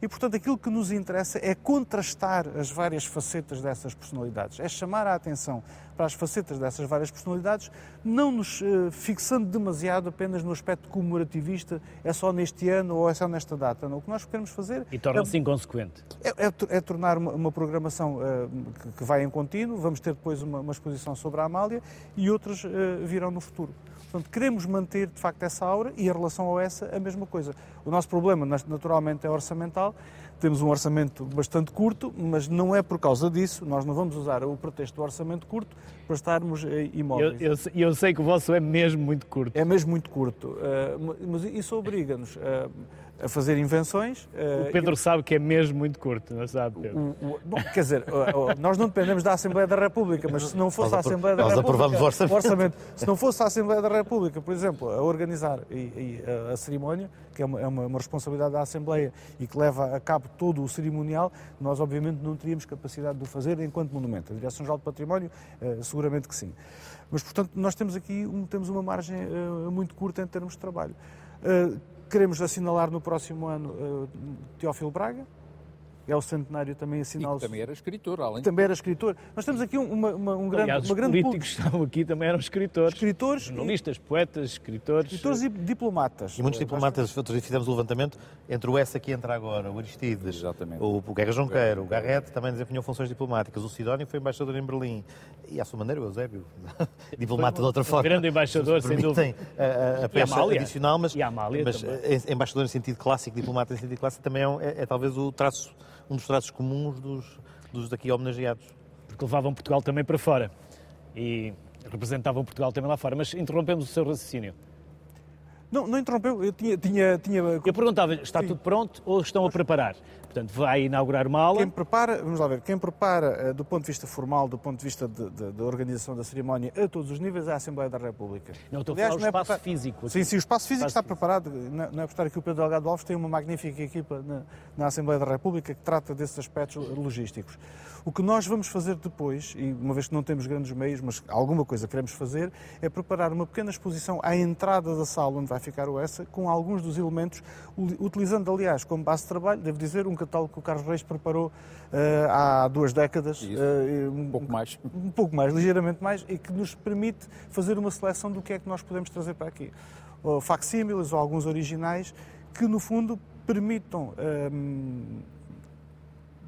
E, portanto, aquilo que nos interessa é contrastar as várias facetas dessas personalidades, é chamar a atenção para as facetas dessas várias personalidades, não nos uh, fixando demasiado apenas no aspecto comemorativista, é só neste ano ou é só nesta data. Não. O que nós queremos fazer. E torna-se é, inconsequente. É, é, é, tornar uma, uma programação uh, que, que, vai em contínuo, vamos ter depois uma, uma exposição sobre a Amália e outras uh, virão no futuro. Portanto, queremos manter de facto essa aura e a relação ao essa a mesma coisa. O nosso problema, naturalmente, é orçamental temos um orçamento bastante curto, mas não é por causa disso, nós não vamos usar o pretexto do orçamento curto para estarmos eh, imóveis. Eu, eu, eu sei que o vosso é mesmo muito curto. É mesmo muito curto, eh, mas isso obriga-nos a fazer invenções. O Pedro uh, sabe que é mesmo muito curto, não sabe, Pedro? O, o, bom, quer dizer, (laughs) nós não dependemos da Assembleia da República, mas se não fosse nós a Assembleia da nós República. aprovamos o orçamento. orçamento. Se não fosse a Assembleia da República, por exemplo, a organizar e, e a, a, cerimónia, que é, uma, é uma, uma, responsabilidade da Assembleia e que leva a cabo todo o cerimonial, nós obviamente não teríamos capacidade de o fazer enquanto monumento. A Direção-Geral do Património, uh, seguramente que sim. Mas, portanto, nós temos aqui um, temos uma margem uh, muito curta em termos de trabalho. Uh, Queremos assinalar no próximo ano uh, Teófilo Braga, é o centenário também assinala. também era escritor, além Também era escritor. Nós temos aqui uma, uma, um grande, Aliás, uma grande políticos que estavam aqui também eram escritores. Escritores. Jornalistas, e... poetas, escritores. Escritores e diplomatas. E muitos diplomatas, fizemos o levantamento entre o essa que entra agora, o Aristides, Exatamente. o, o Guerra Junqueiro, o Garrett também desempenhou funções diplomáticas, o Sidónio foi embaixador em Berlim e, à sua maneira, o Eusébio, (laughs) diplomata de outra forma. Grande embaixador, sem dúvida. A, a peça adicional, mas, e mas também. embaixador em sentido clássico, diplomata em sentido clássico, também é, é, é talvez o traço um dos traços comuns dos, dos daqui homenageados. Porque levavam Portugal também para fora e representavam Portugal também lá fora. Mas interrompemos o seu raciocínio. Não, não interrompeu. Eu tinha. tinha, tinha... Eu perguntava, está Sim. tudo pronto ou estão a preparar? Portanto, vai inaugurar uma aula. Quem prepara, vamos lá ver, quem prepara eh, do ponto de vista formal, do ponto de vista da organização da cerimónia a todos os níveis é a Assembleia da República. Não, estou Aliás, a falar do espaço é físico. Aqui. Sim, sim, o espaço físico espaço está físico. preparado. Não é por estar aqui o Pedro Delgado Alves, tem uma magnífica equipa na, na Assembleia da República que trata desses aspectos logísticos. O que nós vamos fazer depois, e uma vez que não temos grandes meios, mas alguma coisa queremos fazer, é preparar uma pequena exposição à entrada da sala onde vai ficar o ESSA, com alguns dos elementos, utilizando, aliás, como base de trabalho, devo dizer, um catálogo que o Carlos Reis preparou uh, há duas décadas. Uh, um pouco mais. Um pouco mais, ligeiramente mais, e que nos permite fazer uma seleção do que é que nós podemos trazer para aqui. Ou facsímiles ou alguns originais que, no fundo, permitam um,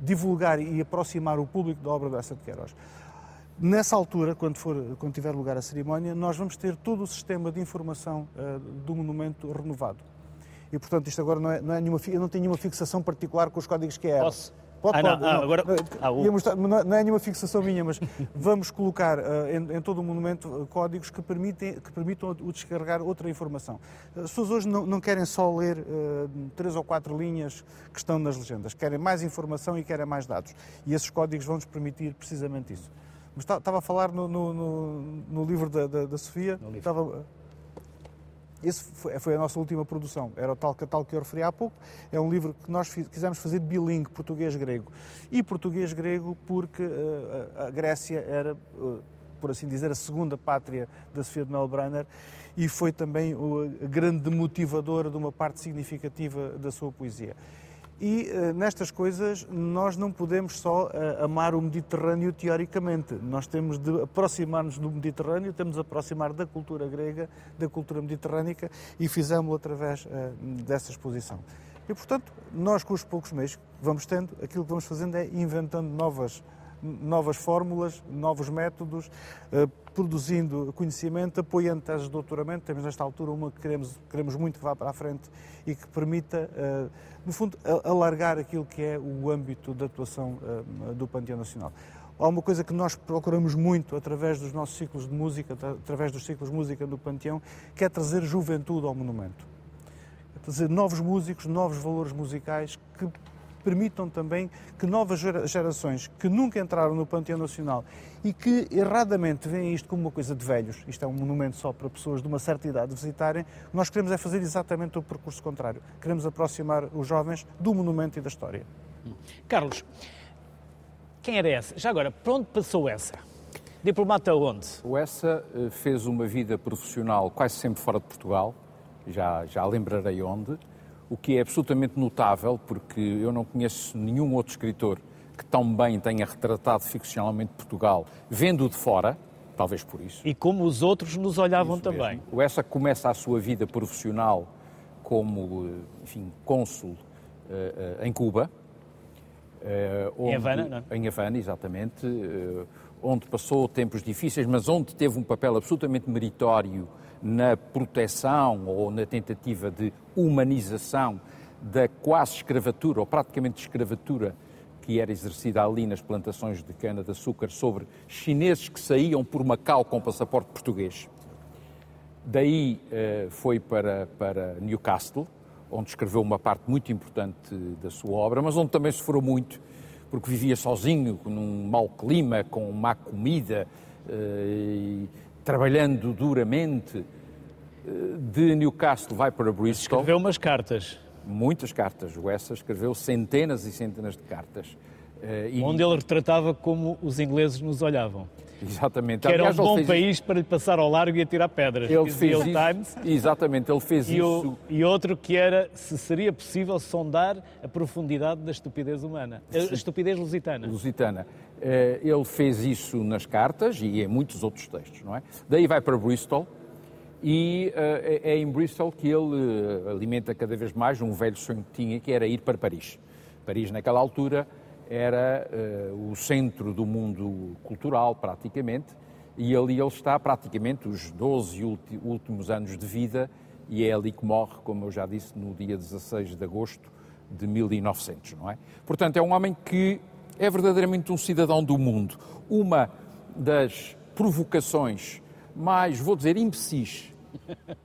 divulgar e aproximar o público da obra dessa de Queiroz. Nessa altura, quando, for, quando tiver lugar a cerimónia, nós vamos ter todo o sistema de informação uh, do monumento renovado e, portanto, isto agora não é, não é nenhuma, eu não tenho nenhuma fixação particular com os códigos que é. Posso? Pode, ah, pode. Não, não, agora... Ah, mostrar, não é nenhuma fixação minha, mas (laughs) vamos colocar uh, em, em, todo o monumento códigos que, permitem, que permitam o descarregar outra informação. As pessoas hoje não, não querem só ler uh, três ou quatro linhas que estão nas legendas, querem mais informação e querem mais dados. E esses códigos vão-nos permitir precisamente isso. Mas estava a falar no, no, no, no livro da, da, da Sofia, estava, esse foi, a nossa última produção. Era o tal que eu referi há pouco. É um livro que nós quisemos fazer bilingue, português-grego. E português-grego porque uh, a Grécia era, uh, por assim dizer, a segunda pátria da Sofia de Melbrenner e foi também a grande motivadora de uma parte significativa da sua poesia. E uh, nestas coisas nós não podemos só uh, amar o Mediterrâneo teoricamente. Nós temos de aproximar-nos do Mediterrâneo, temos de aproximar da cultura grega, da cultura mediterrânica e fizemos-lo através uh, dessa exposição. E portanto, nós com os poucos meios que vamos tendo, aquilo que vamos fazendo é inventando novas novas fórmulas, novos métodos, eh, produzindo conhecimento, apoiando teses de doutoramento. Temos nesta altura uma que queremos, queremos muito que vá para a frente e que permita, eh, no fundo, alargar aquilo que é o âmbito de atuação eh, do Panteão Nacional. Há uma coisa que nós procuramos muito através dos nossos ciclos de música, através dos ciclos de música do Panteão, que é trazer juventude ao monumento. É trazer novos músicos, novos valores musicais que permitam também que novas gerações que nunca entraram no Panteão Nacional e que erradamente veem isto como uma coisa de velhos, isto é um monumento só para pessoas de uma certa idade visitarem, nós queremos é fazer exatamente o percurso contrário. Queremos aproximar os jovens do monumento e da história. Carlos, quem era essa? Já agora, para onde passou essa? Diplomata onde? O Essa eh, fez uma vida profissional quase sempre fora de Portugal, já, já lembrarei onde o que é absolutamente notável, porque eu não conheço nenhum outro escritor que tão bem tenha retratado ficcionalmente Portugal, vendo de fora, talvez por isso. E como os outros nos olhavam também. O Essa começa a sua vida profissional como, enfim, cônsul uh, uh, em Cuba. Uh, onde, em Havana, não? É? Em Havana, exatamente. onde passou tempos difíceis, mas onde teve um papel absolutamente meritório na proteção ou na tentativa de humanização da quase escravatura, ou praticamente escravatura, que era exercida ali nas plantações de cana-de-açúcar sobre chineses que saíam por Macau com passaporte português. Daí eh, foi para, para Newcastle, onde escreveu uma parte muito importante da sua obra, mas onde também sofreu muito, porque vivia sozinho, num mau clima, com má comida, eh, trabalhando duramente. Eh, de Newcastle vai para Bristol. Escreveu umas cartas. Muitas cartas. O Essa escreveu centenas e centenas de cartas. Eh, e... Onde ele retratava como os ingleses nos olhavam. Exatamente. Que era Aliás, um bom fez... país para lhe passar ao largo e atirar pedras. Ele fez isso. Times. Exatamente, ele fez e isso. O... E outro que era se seria possível sondar a profundidade da estupidez humana. A estupidez lusitana. Lusitana. Eh, ele fez isso nas cartas e em muitos outros textos, não é? Daí vai para Bristol e uh, é em Bristol que ele uh, alimenta cada vez mais um velho sonho que tinha, que era ir para Paris. Paris, naquela altura, era o centro do mundo cultural, praticamente, e ali ele está praticamente os 12 últimos anos de vida e é ali que morre, como eu já disse, no dia 16 de agosto de 1900, não é? Portanto, é um homem que é verdadeiramente um cidadão do mundo. Uma das provocações mais, vou dizer, imbecis,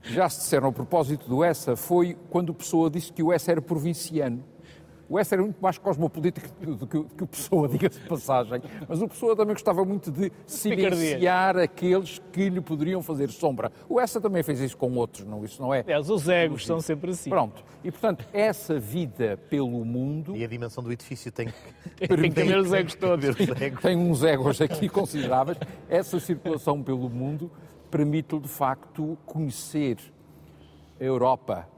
já se disseram a propósito do Essa, foi quando o Pessoa disse que o Essa era provinciano. O Essa era muito mais cosmopolítico do que, que o Pessoa, (laughs) diga-se de passagem, mas o Pessoa também gostava muito de silenciar aqueles que lhe poderiam fazer sombra. O Essa também fez isso com outros, não? Isso não é? Aliás, os egos são sempre assim. Pronto. E, portanto, essa vida pelo mundo... E a dimensão do edifício tem que... (laughs) (laughs) tem que haver os egos todos. Tem uns egos aqui consideráveis. Essa circulação pelo mundo permite-lhe, de facto, conhecer a Europa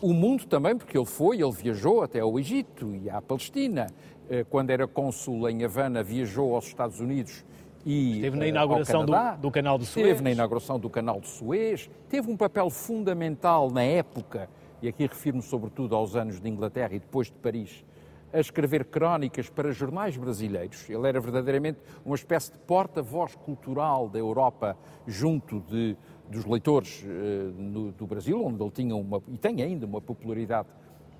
o mundo também, porque ele foi, ele viajou até ao Egito e à Palestina. Eh, quando era cônsul em Havana, viajou aos Estados Unidos e Esteve na eh, inauguração do, do, canal de Suez. Esteve na inauguração do canal de Suez. Teve um papel fundamental na época, e aqui refiro-me sobretudo aos anos de Inglaterra e depois de Paris, a escrever crónicas para jornais brasileiros. Ele era verdadeiramente uma espécie de porta-voz cultural da Europa junto de dos leitores uh, no, do Brasil, onde ele tinha uma, e tem ainda uma popularidade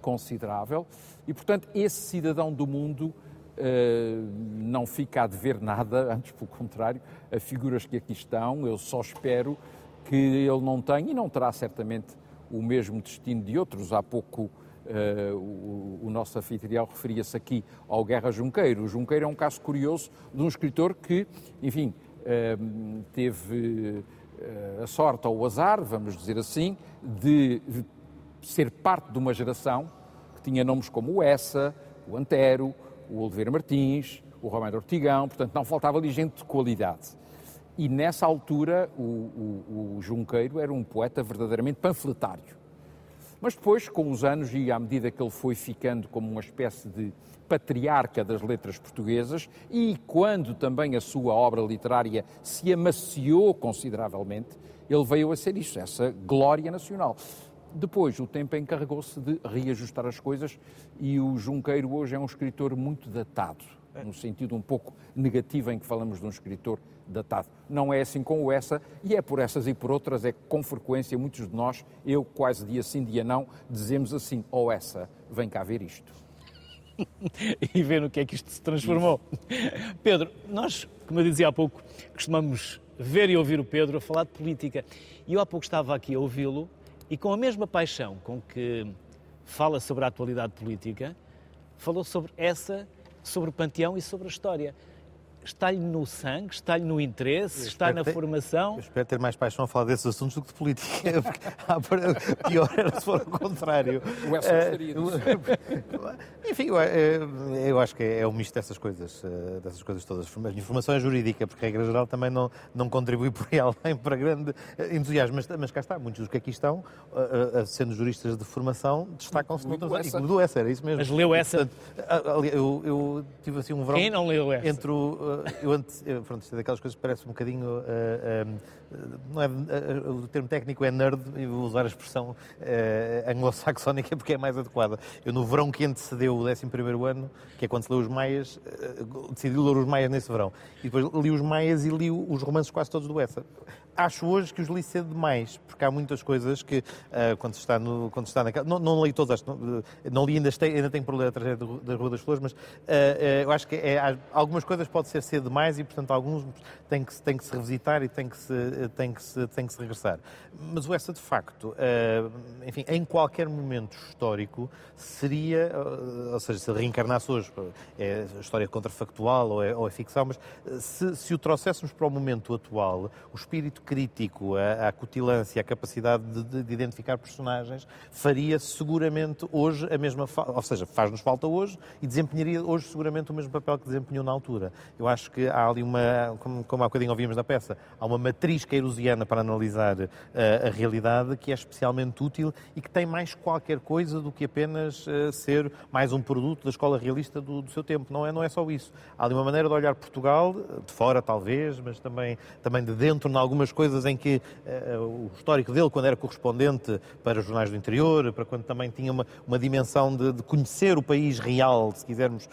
considerável, e portanto esse cidadão do mundo uh, não fica a dever nada, (laughs) antes pelo contrário, a figuras que aqui estão, eu só espero que ele não tenha e não terá certamente o mesmo destino de outros. Há pouco Uh, o, o, nosso anfitrião referia-se aqui ao Guerra Junqueiro. O Junqueiro é um caso curioso de um escritor que, enfim, uh, teve a sorte ou o azar, vamos dizer assim, de ser parte de uma geração que tinha nomes como o Essa, o Antero, o Oliveira Martins, o Romero Ortigão, portanto não faltava ali gente de qualidade. E nessa altura o, o, o Junqueiro era um poeta verdadeiramente panfletário. Mas depois, com os anos e à medida que ele foi ficando como uma espécie de patriarca das letras portuguesas e quando também a sua obra literária se amaciou consideravelmente, ele veio a ser isso, essa glória nacional. Depois, o tempo encarregou-se de reajustar as coisas e o Junqueiro hoje é um escritor muito datado, no sentido um pouco negativo em que falamos de um escritor datado. Não é assim com o essa, e é por essas e por outras é que com frequência muitos de nós, eu quase dia sim, dia não, dizemos assim, ou oh, essa, vem cá ver isto. (laughs) e ver no que é que isto se transformou. Pedro, nós, como eu dizia há pouco, costumamos ver e ouvir o Pedro a falar de política. E eu há pouco estava aqui a ouvi-lo e com a mesma paixão com que fala sobre a atualidade política, falou sobre essa, sobre o panteão e sobre a história está-lhe no sangue, está-lhe no interesse, está na ter, formação. Eu espero ter mais paixão a falar desses assuntos do que de política. (laughs) pior era se for o contrário. O Essa gostaria disso. (laughs) Enfim, eu, eu, acho que é, o misto dessas coisas, eh, dessas coisas todas. A informação é jurídica, porque a regra geral também não, não contribui por aí (laughs) além para grande entusiasmo. Mas, mas cá está, muitos dos que aqui estão, eh, eh, sendo juristas de formação, destacam-se noutras essa. do essa, era isso mesmo. Mas leu essa? Portanto, eu, eu, tive assim um verão... Quem não leu essa? Entre o, eu antes, pronto, isto é daquelas coisas que parece um bocadinho, uh, uh, não é, uh, o termo técnico é nerd, e vou usar a expressão anglo-saxónica porque é mais adequada. Eu no verão que antecedeu o 11 ano, que é quando se leu os Maias, decidi ler os Maias nesse verão. E depois li os Maias e li os romances quase todos do Essa acho hoje que os li cedo demais, porque há muitas coisas que, uh, quando se está, no, quando está naquela. Não, não li todas, não, não li, ainda, ainda tenho por ler a tragédia da Rua das Flores, mas uh, uh, eu acho que é, algumas coisas pode ser cedo demais e, portanto, alguns têm que, têm que se revisitar e têm que se, têm que se, têm que se regressar. Mas o essa, de facto, enfim, em qualquer momento histórico, seria, ou seja, se reencarnasse hoje, é história contrafactual ou é, ou é ficção, mas se, se o trouxéssemos para o momento atual, o espírito crítico, a, a cutilância, a capacidade de, de identificar personagens, faria seguramente hoje a mesma, ou seja, faz-nos falta hoje e desempenharia hoje seguramente o mesmo papel que desempenhou na altura. Eu acho que há ali uma, como, como há bocadinho ouvimos na peça, há uma matriz queirosiana para analisar uh, a realidade que é especialmente útil e que tem mais qualquer coisa do que apenas uh, ser mais um produto da escola realista do, do, seu tempo. Não é, não é só isso. Há ali uma maneira de olhar Portugal, de fora talvez, mas também, também de dentro, em algumas coisas em que uh, o histórico dele, quando era correspondente para jornais do interior, para quando também tinha uma, uma dimensão de, de conhecer o país real, se quisermos,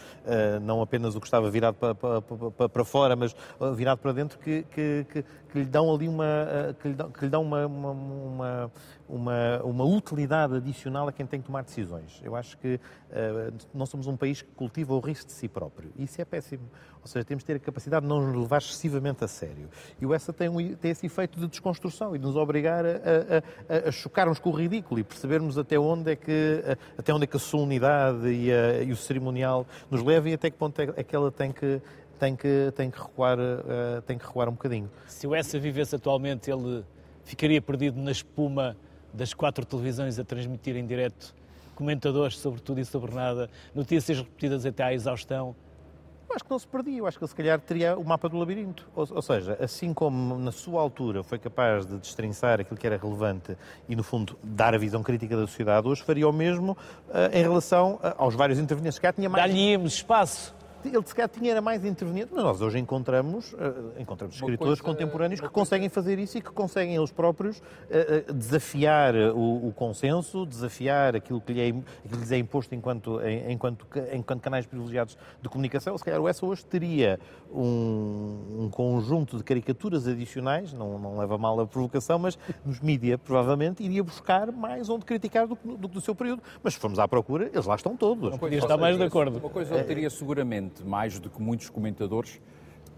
não apenas o que estava virado para, para, para, para fora, mas eh, virado para dentro, que, que, que, que lhe dão ali uma, que lhe dão, que lhe dão uma, uma, uma uma, uma utilidade adicional a quem tem que tomar decisões. Eu acho que uh, não somos um país que cultiva o risco de si próprio. Isso é péssimo. Ou seja, temos de ter a capacidade de não nos levar excessivamente a sério. E o ESSA tem, um, tem esse efeito de desconstrução e de nos obrigar a, a, a, a, chocarmos com o ridículo e percebermos até onde é que, até onde é que a solenidade e, e o cerimonial nos leva e até que ponto é que ela tem que tem que, tem que, recuar, uh, tem que recuar um bocadinho. Se o ESSA vivesse atualmente, ele ficaria perdido na espuma das quatro televisões a transmitir em direto comentadores sobre tudo e sobre nada, notícias repetidas até à exaustão. Eu acho que não se perdia, eu acho que ele se calhar teria o mapa do labirinto. Ou, ou, seja, assim como na sua altura foi capaz de destrinçar aquilo que era relevante e, no fundo, dar a visão crítica da sociedade, hoje faria o mesmo uh, em relação uh, aos vários intervenientes. que tinha mais... Dar-lhe espaço ele se calhar tinha era mais interveniente, mas nós hoje encontramos, uh, encontramos escritores coisa, contemporâneos que conseguem fazer isso e que conseguem eles próprios uh, desafiar o, o, consenso, desafiar aquilo que, lhe é, que lhes é imposto enquanto, enquanto, enquanto canais privilegiados de comunicação. Se calhar o ESA hoje teria um, um, conjunto de caricaturas adicionais, não, não leva mal a provocação, mas nos mídia provavelmente iria buscar mais onde criticar do que do, do, seu período. Mas se formos à procura, eles lá estão todos. Não podia estar mais de acordo. Uma coisa eu teria seguramente mais do que muitos comentadores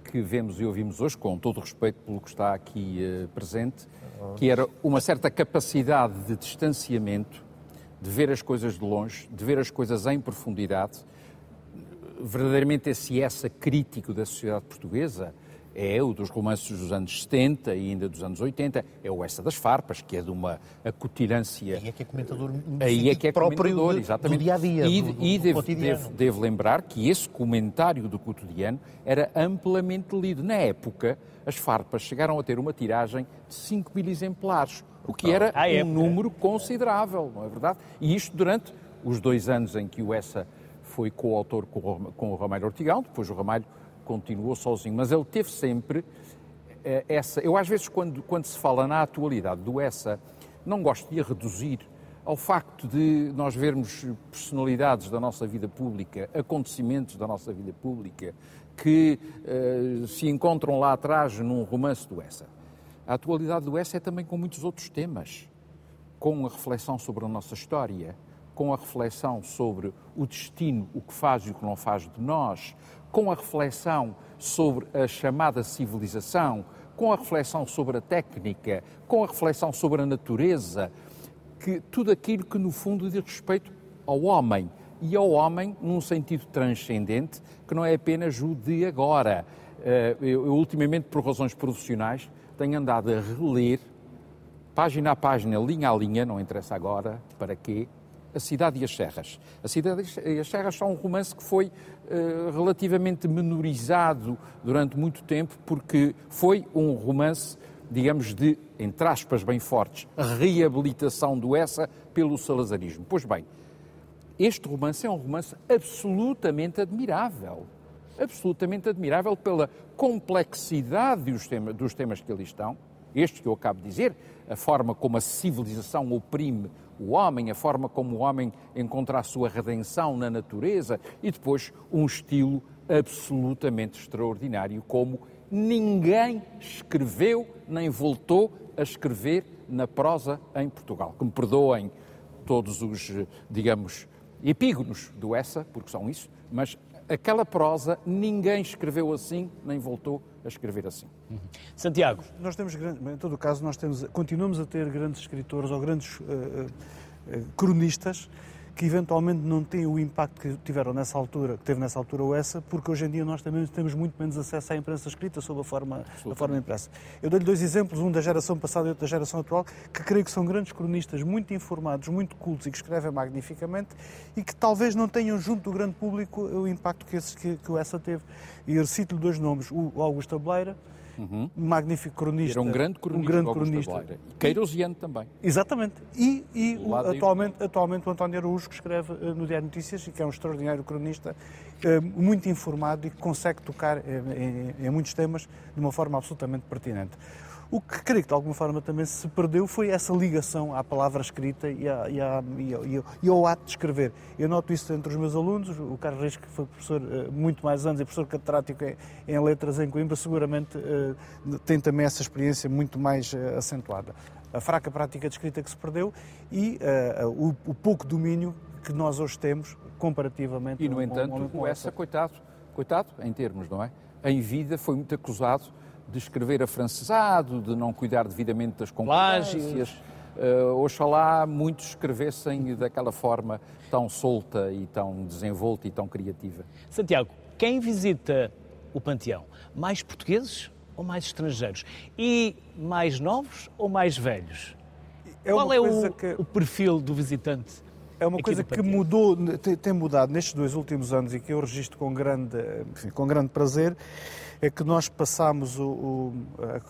que vemos e ouvimos hoje, com todo o respeito pelo que está aqui uh, presente, que era uma certa capacidade de distanciamento, de ver as coisas de longe, de ver as coisas em profundidade. Verdadeiramente esse essa crítico da sociedade portuguesa é o dos romances dos anos 70 e ainda dos anos 80, é o Essa das Farpas, que é de uma acutilância... Aí é que é comentador Aí é que é próprio comentador, de, exatamente. do dia a dia. E, do, do, e do devo, devo- devo lembrar que esse comentário do cotidiano era amplamente lido. Na época, as farpas chegaram a ter uma tiragem de 5 mil exemplares, o que era À um época. número considerável, não é verdade? E isto durante os dois anos em que o Essa foi coautor com o Rom- com o Ramalho Ortigão, depois o Ramalho continuou sozinho, mas ele teve sempre eh, essa. Eu, às vezes, quando, quando se fala na atualidade do Essa, não gosto de a reduzir ao facto de nós vermos personalidades da nossa vida pública, acontecimentos da nossa vida pública, que eh, se encontram lá atrás num romance do Essa. A atualidade do Essa é também com muitos outros temas com a reflexão sobre a nossa história, com a reflexão sobre o destino, o que faz e o que não faz de nós, com a reflexão sobre a chamada civilização, com a reflexão sobre a técnica, com a reflexão sobre a natureza, que tudo aquilo que no fundo diz respeito ao homem e ao homem num sentido transcendente que não é apenas o de agora. Eh, Eu, eu ultimamente, por razões profissionais, tenho andado a reler página a página, linha a linha, não interessa agora para quê, A Cidade e as Serras. A Cidade e as Serras são um romance que foi eh, relativamente menorizado durante muito tempo, porque foi um romance, digamos, de, entre aspas bem fortes, reabilitação do Essa pelo salazarismo. Pois bem, este romance é um romance absolutamente admirável. Absolutamente admirável pela complexidade dos dos temas que ali estão. Este que eu acabo de dizer, a forma como a civilização oprime o homem, a forma como o homem encontra a sua redenção na natureza e depois um estilo absolutamente extraordinário, como ninguém escreveu nem voltou a escrever na prosa em Portugal. Que me perdoem todos os, digamos, epígonos do Essa, porque são isso, mas aquela prosa ninguém escreveu assim, nem voltou a escrever assim. Santiago, Nós temos, grandes- em todo o caso, nós temos, continuamos a ter grandes escritores ou grandes eh, eh, cronistas que eventualmente não têm o impacto que tiveram nessa altura, que teve nessa altura o essa, porque hoje em dia nós também temos muito menos acesso à imprensa escrita sob a forma, a forma impressa. Eu dou-lhe dois exemplos, um da geração passada e outro da geração atual, que creio que são grandes cronistas, muito informados, muito cultos e que escrevem magnificamente e que talvez não tenham junto do grande público o impacto que, esse, que, que o essa teve. E eu cito-lhe dois nomes, o Augusto Abeleira, um magnífico cronista. Era um grande cronista. Um grande cronista. E Queirosiano também. Exatamente. E, e o- atualmente, atualmente o António Araújo, que escreve eh, no Diário Notícias e que é um extraordinário cronista, eh, muito informado e que consegue tocar eh, em, em muitos temas de uma forma absolutamente pertinente. O que creio que de alguma forma também se perdeu foi essa ligação à palavra escrita e, à- e à- e ao- e ao, ato de escrever. Eu noto isso entre os meus alunos. O Carlos Reis, que foi professor eh, muito mais anos e professor catedrático em, em letras em Coimbra, seguramente eh, tem também essa experiência muito mais eh, acentuada a fraca prática de escrita que se perdeu e eh, o, o pouco domínio que nós hoje temos comparativamente E, no um- um entanto, como o Essa, coitado, coitado, em termos, não é? Em vida foi muito acusado de escrever afrancesado, de não cuidar devidamente das concorrências. Uh, oxalá muitos escrevessem daquela forma tão solta e tão desenvolta e tão criativa. Santiago, quem visita o Panteão? Mais portugueses ou mais estrangeiros? E mais novos ou mais velhos? É Qual é o, que- o perfil do visitante? É uma coisa que mudou, te- tem mudado nestes dois últimos anos e que eu registro com grande, enfim, com grande prazer, é que nós passámos o- o-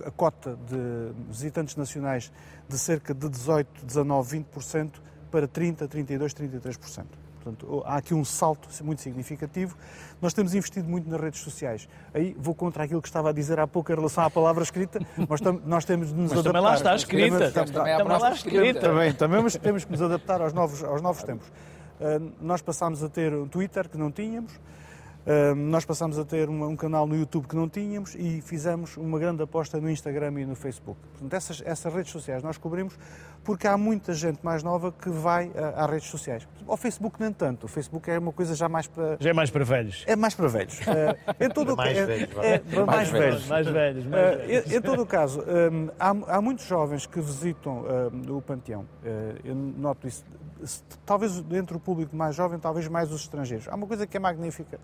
a, a cota de visitantes nacionais de cerca de 18, 19, 20% para 30, 32, 33%. Portanto, há aqui um salto muito significativo. Nós temos investido muito nas redes sociais. Aí vou contra aquilo que estava a dizer há pouco em relação à palavra escrita. Nós, tam- nós temos de nos Mas adaptar. também lá está escrita. Também há Também lá palavra escrita. também, também, mas temos que nos adaptar aos novos, aos novos tempos. Uh, nós passámos a ter um Twitter que não tínhamos, nós passámos a ter um canal no YouTube que não tínhamos e fizemos uma grande aposta no Instagram e no Facebook. Portanto, essas, essas redes sociais nós cobrimos porque há muita gente mais nova que vai às redes sociais. Ao Facebook nem tanto, o Facebook é uma coisa já mais para... Já é mais para velhos. É mais para velhos. Uh, (laughs) em todo o mais é- velhos, vá. é- para mais velhos. Mais velhos, mais Uh, velhos. em, em todo o caso, há, há muitos jovens que visitam o Panteão. Uh, eu noto isso. Talvez entre o público mais jovem, talvez mais os estrangeiros. Há uma coisa que é magnífica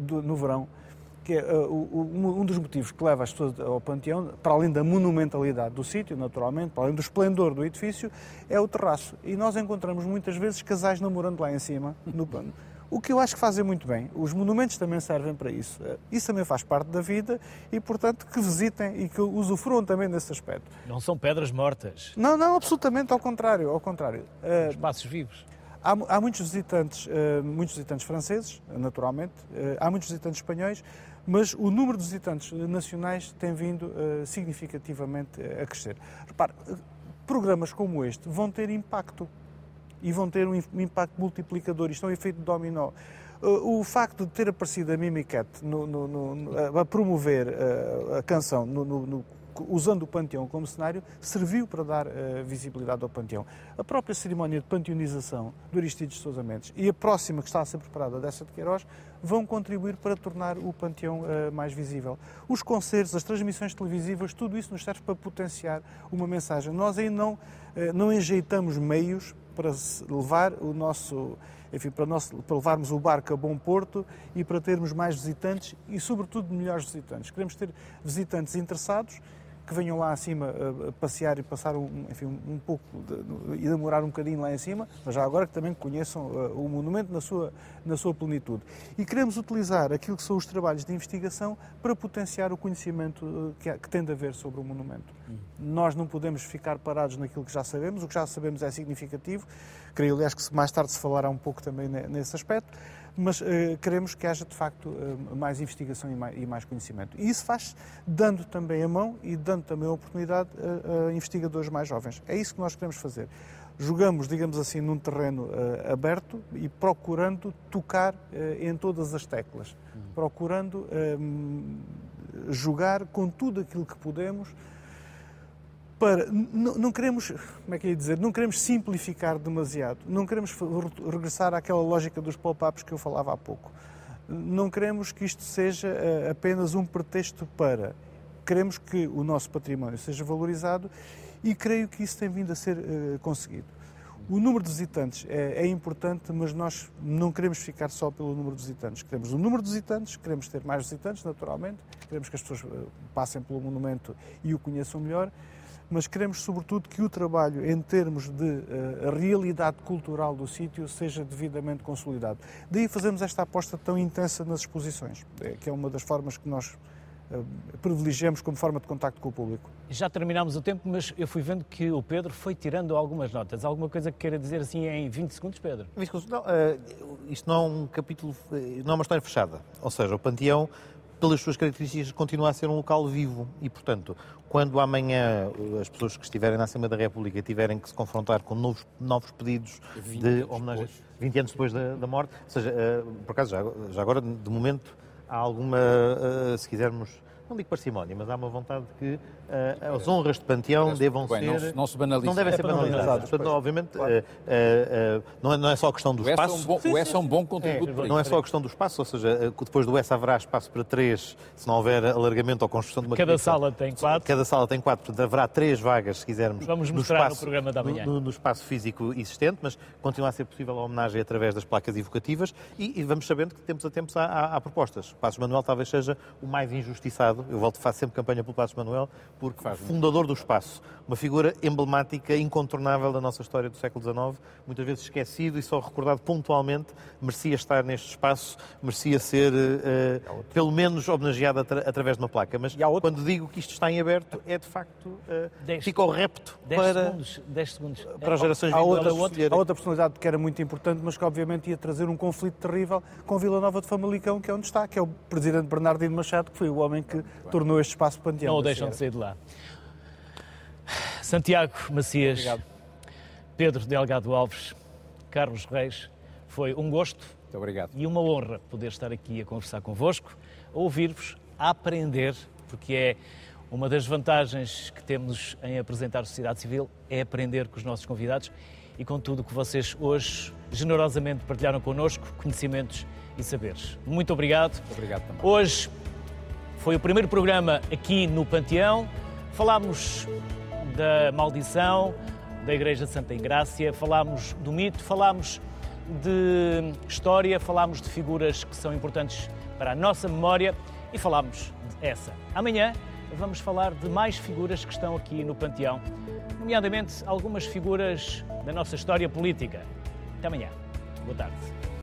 do- no verão, que é uh, um dos motivos que leva as pessoas ao Panteão, para além da monumentalidade do sítio, naturalmente, para além do esplendor do edifício, é o terraço. E nós encontramos muitas vezes casais namorando lá em cima, no pano. O que eu acho que fazem muito bem. Os monumentos também servem para isso. Uh, isso também faz parte da vida e, portanto, que visitem e que usufruam também desse aspecto. Não são pedras mortas. Não, não, absolutamente ao contrário. Ao contrário. Espaços vivos. Há, há, muitos visitantes, uh, muitos visitantes franceses, naturalmente, uh, há muitos visitantes espanhóis, mas o número de visitantes nacionais tem vindo uh, significativamente a crescer. Repare, programas como este vão ter impacto e vão ter um impacto multiplicador, isto é um efeito dominó. O facto de ter aparecido a Mimicat no, no, no, a promover a canção no, usando o Panteão como cenário, serviu para dar uh, visibilidade ao Panteão. A própria cerimónia de panteonização do Aristides de Sousa Mendes e a próxima que está a ser preparada dessa de Queiroz vão contribuir para tornar o Panteão uh, mais visível. Os concertos, as transmissões televisivas, tudo isso nos serve para potenciar uma mensagem. Nós ainda não, uh, não enjeitamos meios para levar o nosso enfim, para, nós, para levarmos o barco a bom porto e para termos mais visitantes e, sobretudo, melhores visitantes. Queremos ter visitantes interessados que venham lá acima a passear e passar um, enfim, um pouco de, e demorar um bocadinho lá em cima, mas já agora que também conheçam uh, o monumento na sua, na sua plenitude. E queremos utilizar aquilo que são os trabalhos de investigação para potenciar o conhecimento que, que tem de haver sobre o monumento. Hum. Nós não podemos ficar parados naquilo que já sabemos, o que já sabemos é significativo, creio, aliás, que mais tarde se falará um pouco também nesse aspecto, mas uh, queremos que haja de facto uh, mais investigação e mais, conhecimento. E isso faz dando também a mão e dando também a oportunidade a, investigadores mais jovens. É isso que nós queremos fazer. Jogamos, digamos assim, num terreno uh, aberto e procurando tocar em todas as teclas, uhum. procurando jogar com tudo aquilo que podemos para não, queremos, como é que ia dizer, não queremos simplificar demasiado, não queremos regressar àquela lógica dos pop-ups que eu falava há pouco. Não queremos que isto seja uh, apenas um pretexto para. Queremos que o nosso património seja valorizado e creio que isso tem vindo a ser uh, conseguido. O número de visitantes é, é, importante, mas nós não queremos ficar só pelo número de visitantes. Queremos o número de visitantes, queremos ter mais visitantes, naturalmente, queremos que as pessoas uh, passem pelo monumento e o conheçam melhor, mas queremos, sobretudo, que o trabalho em termos de uh, realidade cultural do sítio seja devidamente consolidado. Daí fazemos esta aposta tão intensa nas exposições, eh, que é uma das formas que nós uh, privilegiamos como forma de contacto com o público. Já terminámos o tempo, mas eu fui vendo que o Pedro foi tirando algumas notas. Alguma coisa que queira dizer assim em 20 segundos, Pedro? Não, uh, isto não é um capítulo, não é uma história fechada. Ou seja, o Panteão pelas suas características, continua a ser um local vivo. E, portanto, quando amanhã as pessoas que estiverem na Assembleia da República tiverem que se confrontar com novos, novos pedidos de homenagem, 20 anos depois da, da morte, ou seja, uh, por acaso, já, já, agora, de momento, há alguma, uh, se quisermos, não digo parcimónia, mas há uma vontade de que uh, as honras de panteão devam bem, ser... Não, não, se banalizem. Não devem é ser banalizadas. Portanto, obviamente, claro. uh, uh, não, é, não, é, só a questão do espaço... O S é um bom, S é um bom contributo. É, não é só a questão do espaço, ou seja, depois do S haverá espaço para três, se não houver alargamento ou construção de uma Cada sala tem quatro. Cada sala tem quatro, portanto haverá três vagas, se quisermos, Vamos mostrar no, espaço, no programa da manhã. No, no, espaço físico existente, mas continua a ser possível a homenagem através das placas evocativas e, e vamos sabendo que de tempos a tempos há, há, há propostas. O Passos Manuel talvez seja o mais injustiçado, eu volto, faço sempre campanha pelo Passos Manuel, porque Faz fundador do espaço, uma figura emblemática, incontornável da nossa história do século XIX, muitas vezes esquecido e só recordado pontualmente, merecia estar neste espaço, merecia ser, uh, pelo menos, homenageado atra através de uma placa. Mas quando digo que isto está em aberto, é de facto, uh, fica o repto para, segundos, 10 segundos. para as gerações há outra, há outra personalidade que era muito importante, mas que obviamente ia trazer um conflito terrível com Vila Nova de Famalicão, que é onde está, que é o presidente Bernardino Machado, que foi o homem que tornou este espaço panteão. Não o deixam de sair de lá. Santiago Macias, Obrigado. Pedro Delgado Alves, Carlos Reis, foi um gosto e uma honra poder estar aqui a conversar convosco, a ouvir-vos, a aprender, porque é uma das vantagens que temos em apresentar a sociedade civil, é aprender com os nossos convidados e com tudo que vocês hoje generosamente partilharam connosco, conhecimentos e saberes. Muito obrigado. Obrigado também. Hoje foi o primeiro programa aqui no Panteão. Falámos da maldição da Igreja de Santa Ingrácia, falámos do mito, falámos de história, falámos de figuras que são importantes para a nossa memória e falámos dessa. Amanhã vamos falar de mais figuras que estão aqui no Panteão, nomeadamente algumas figuras da nossa história política. Até amanhã. Boa tarde.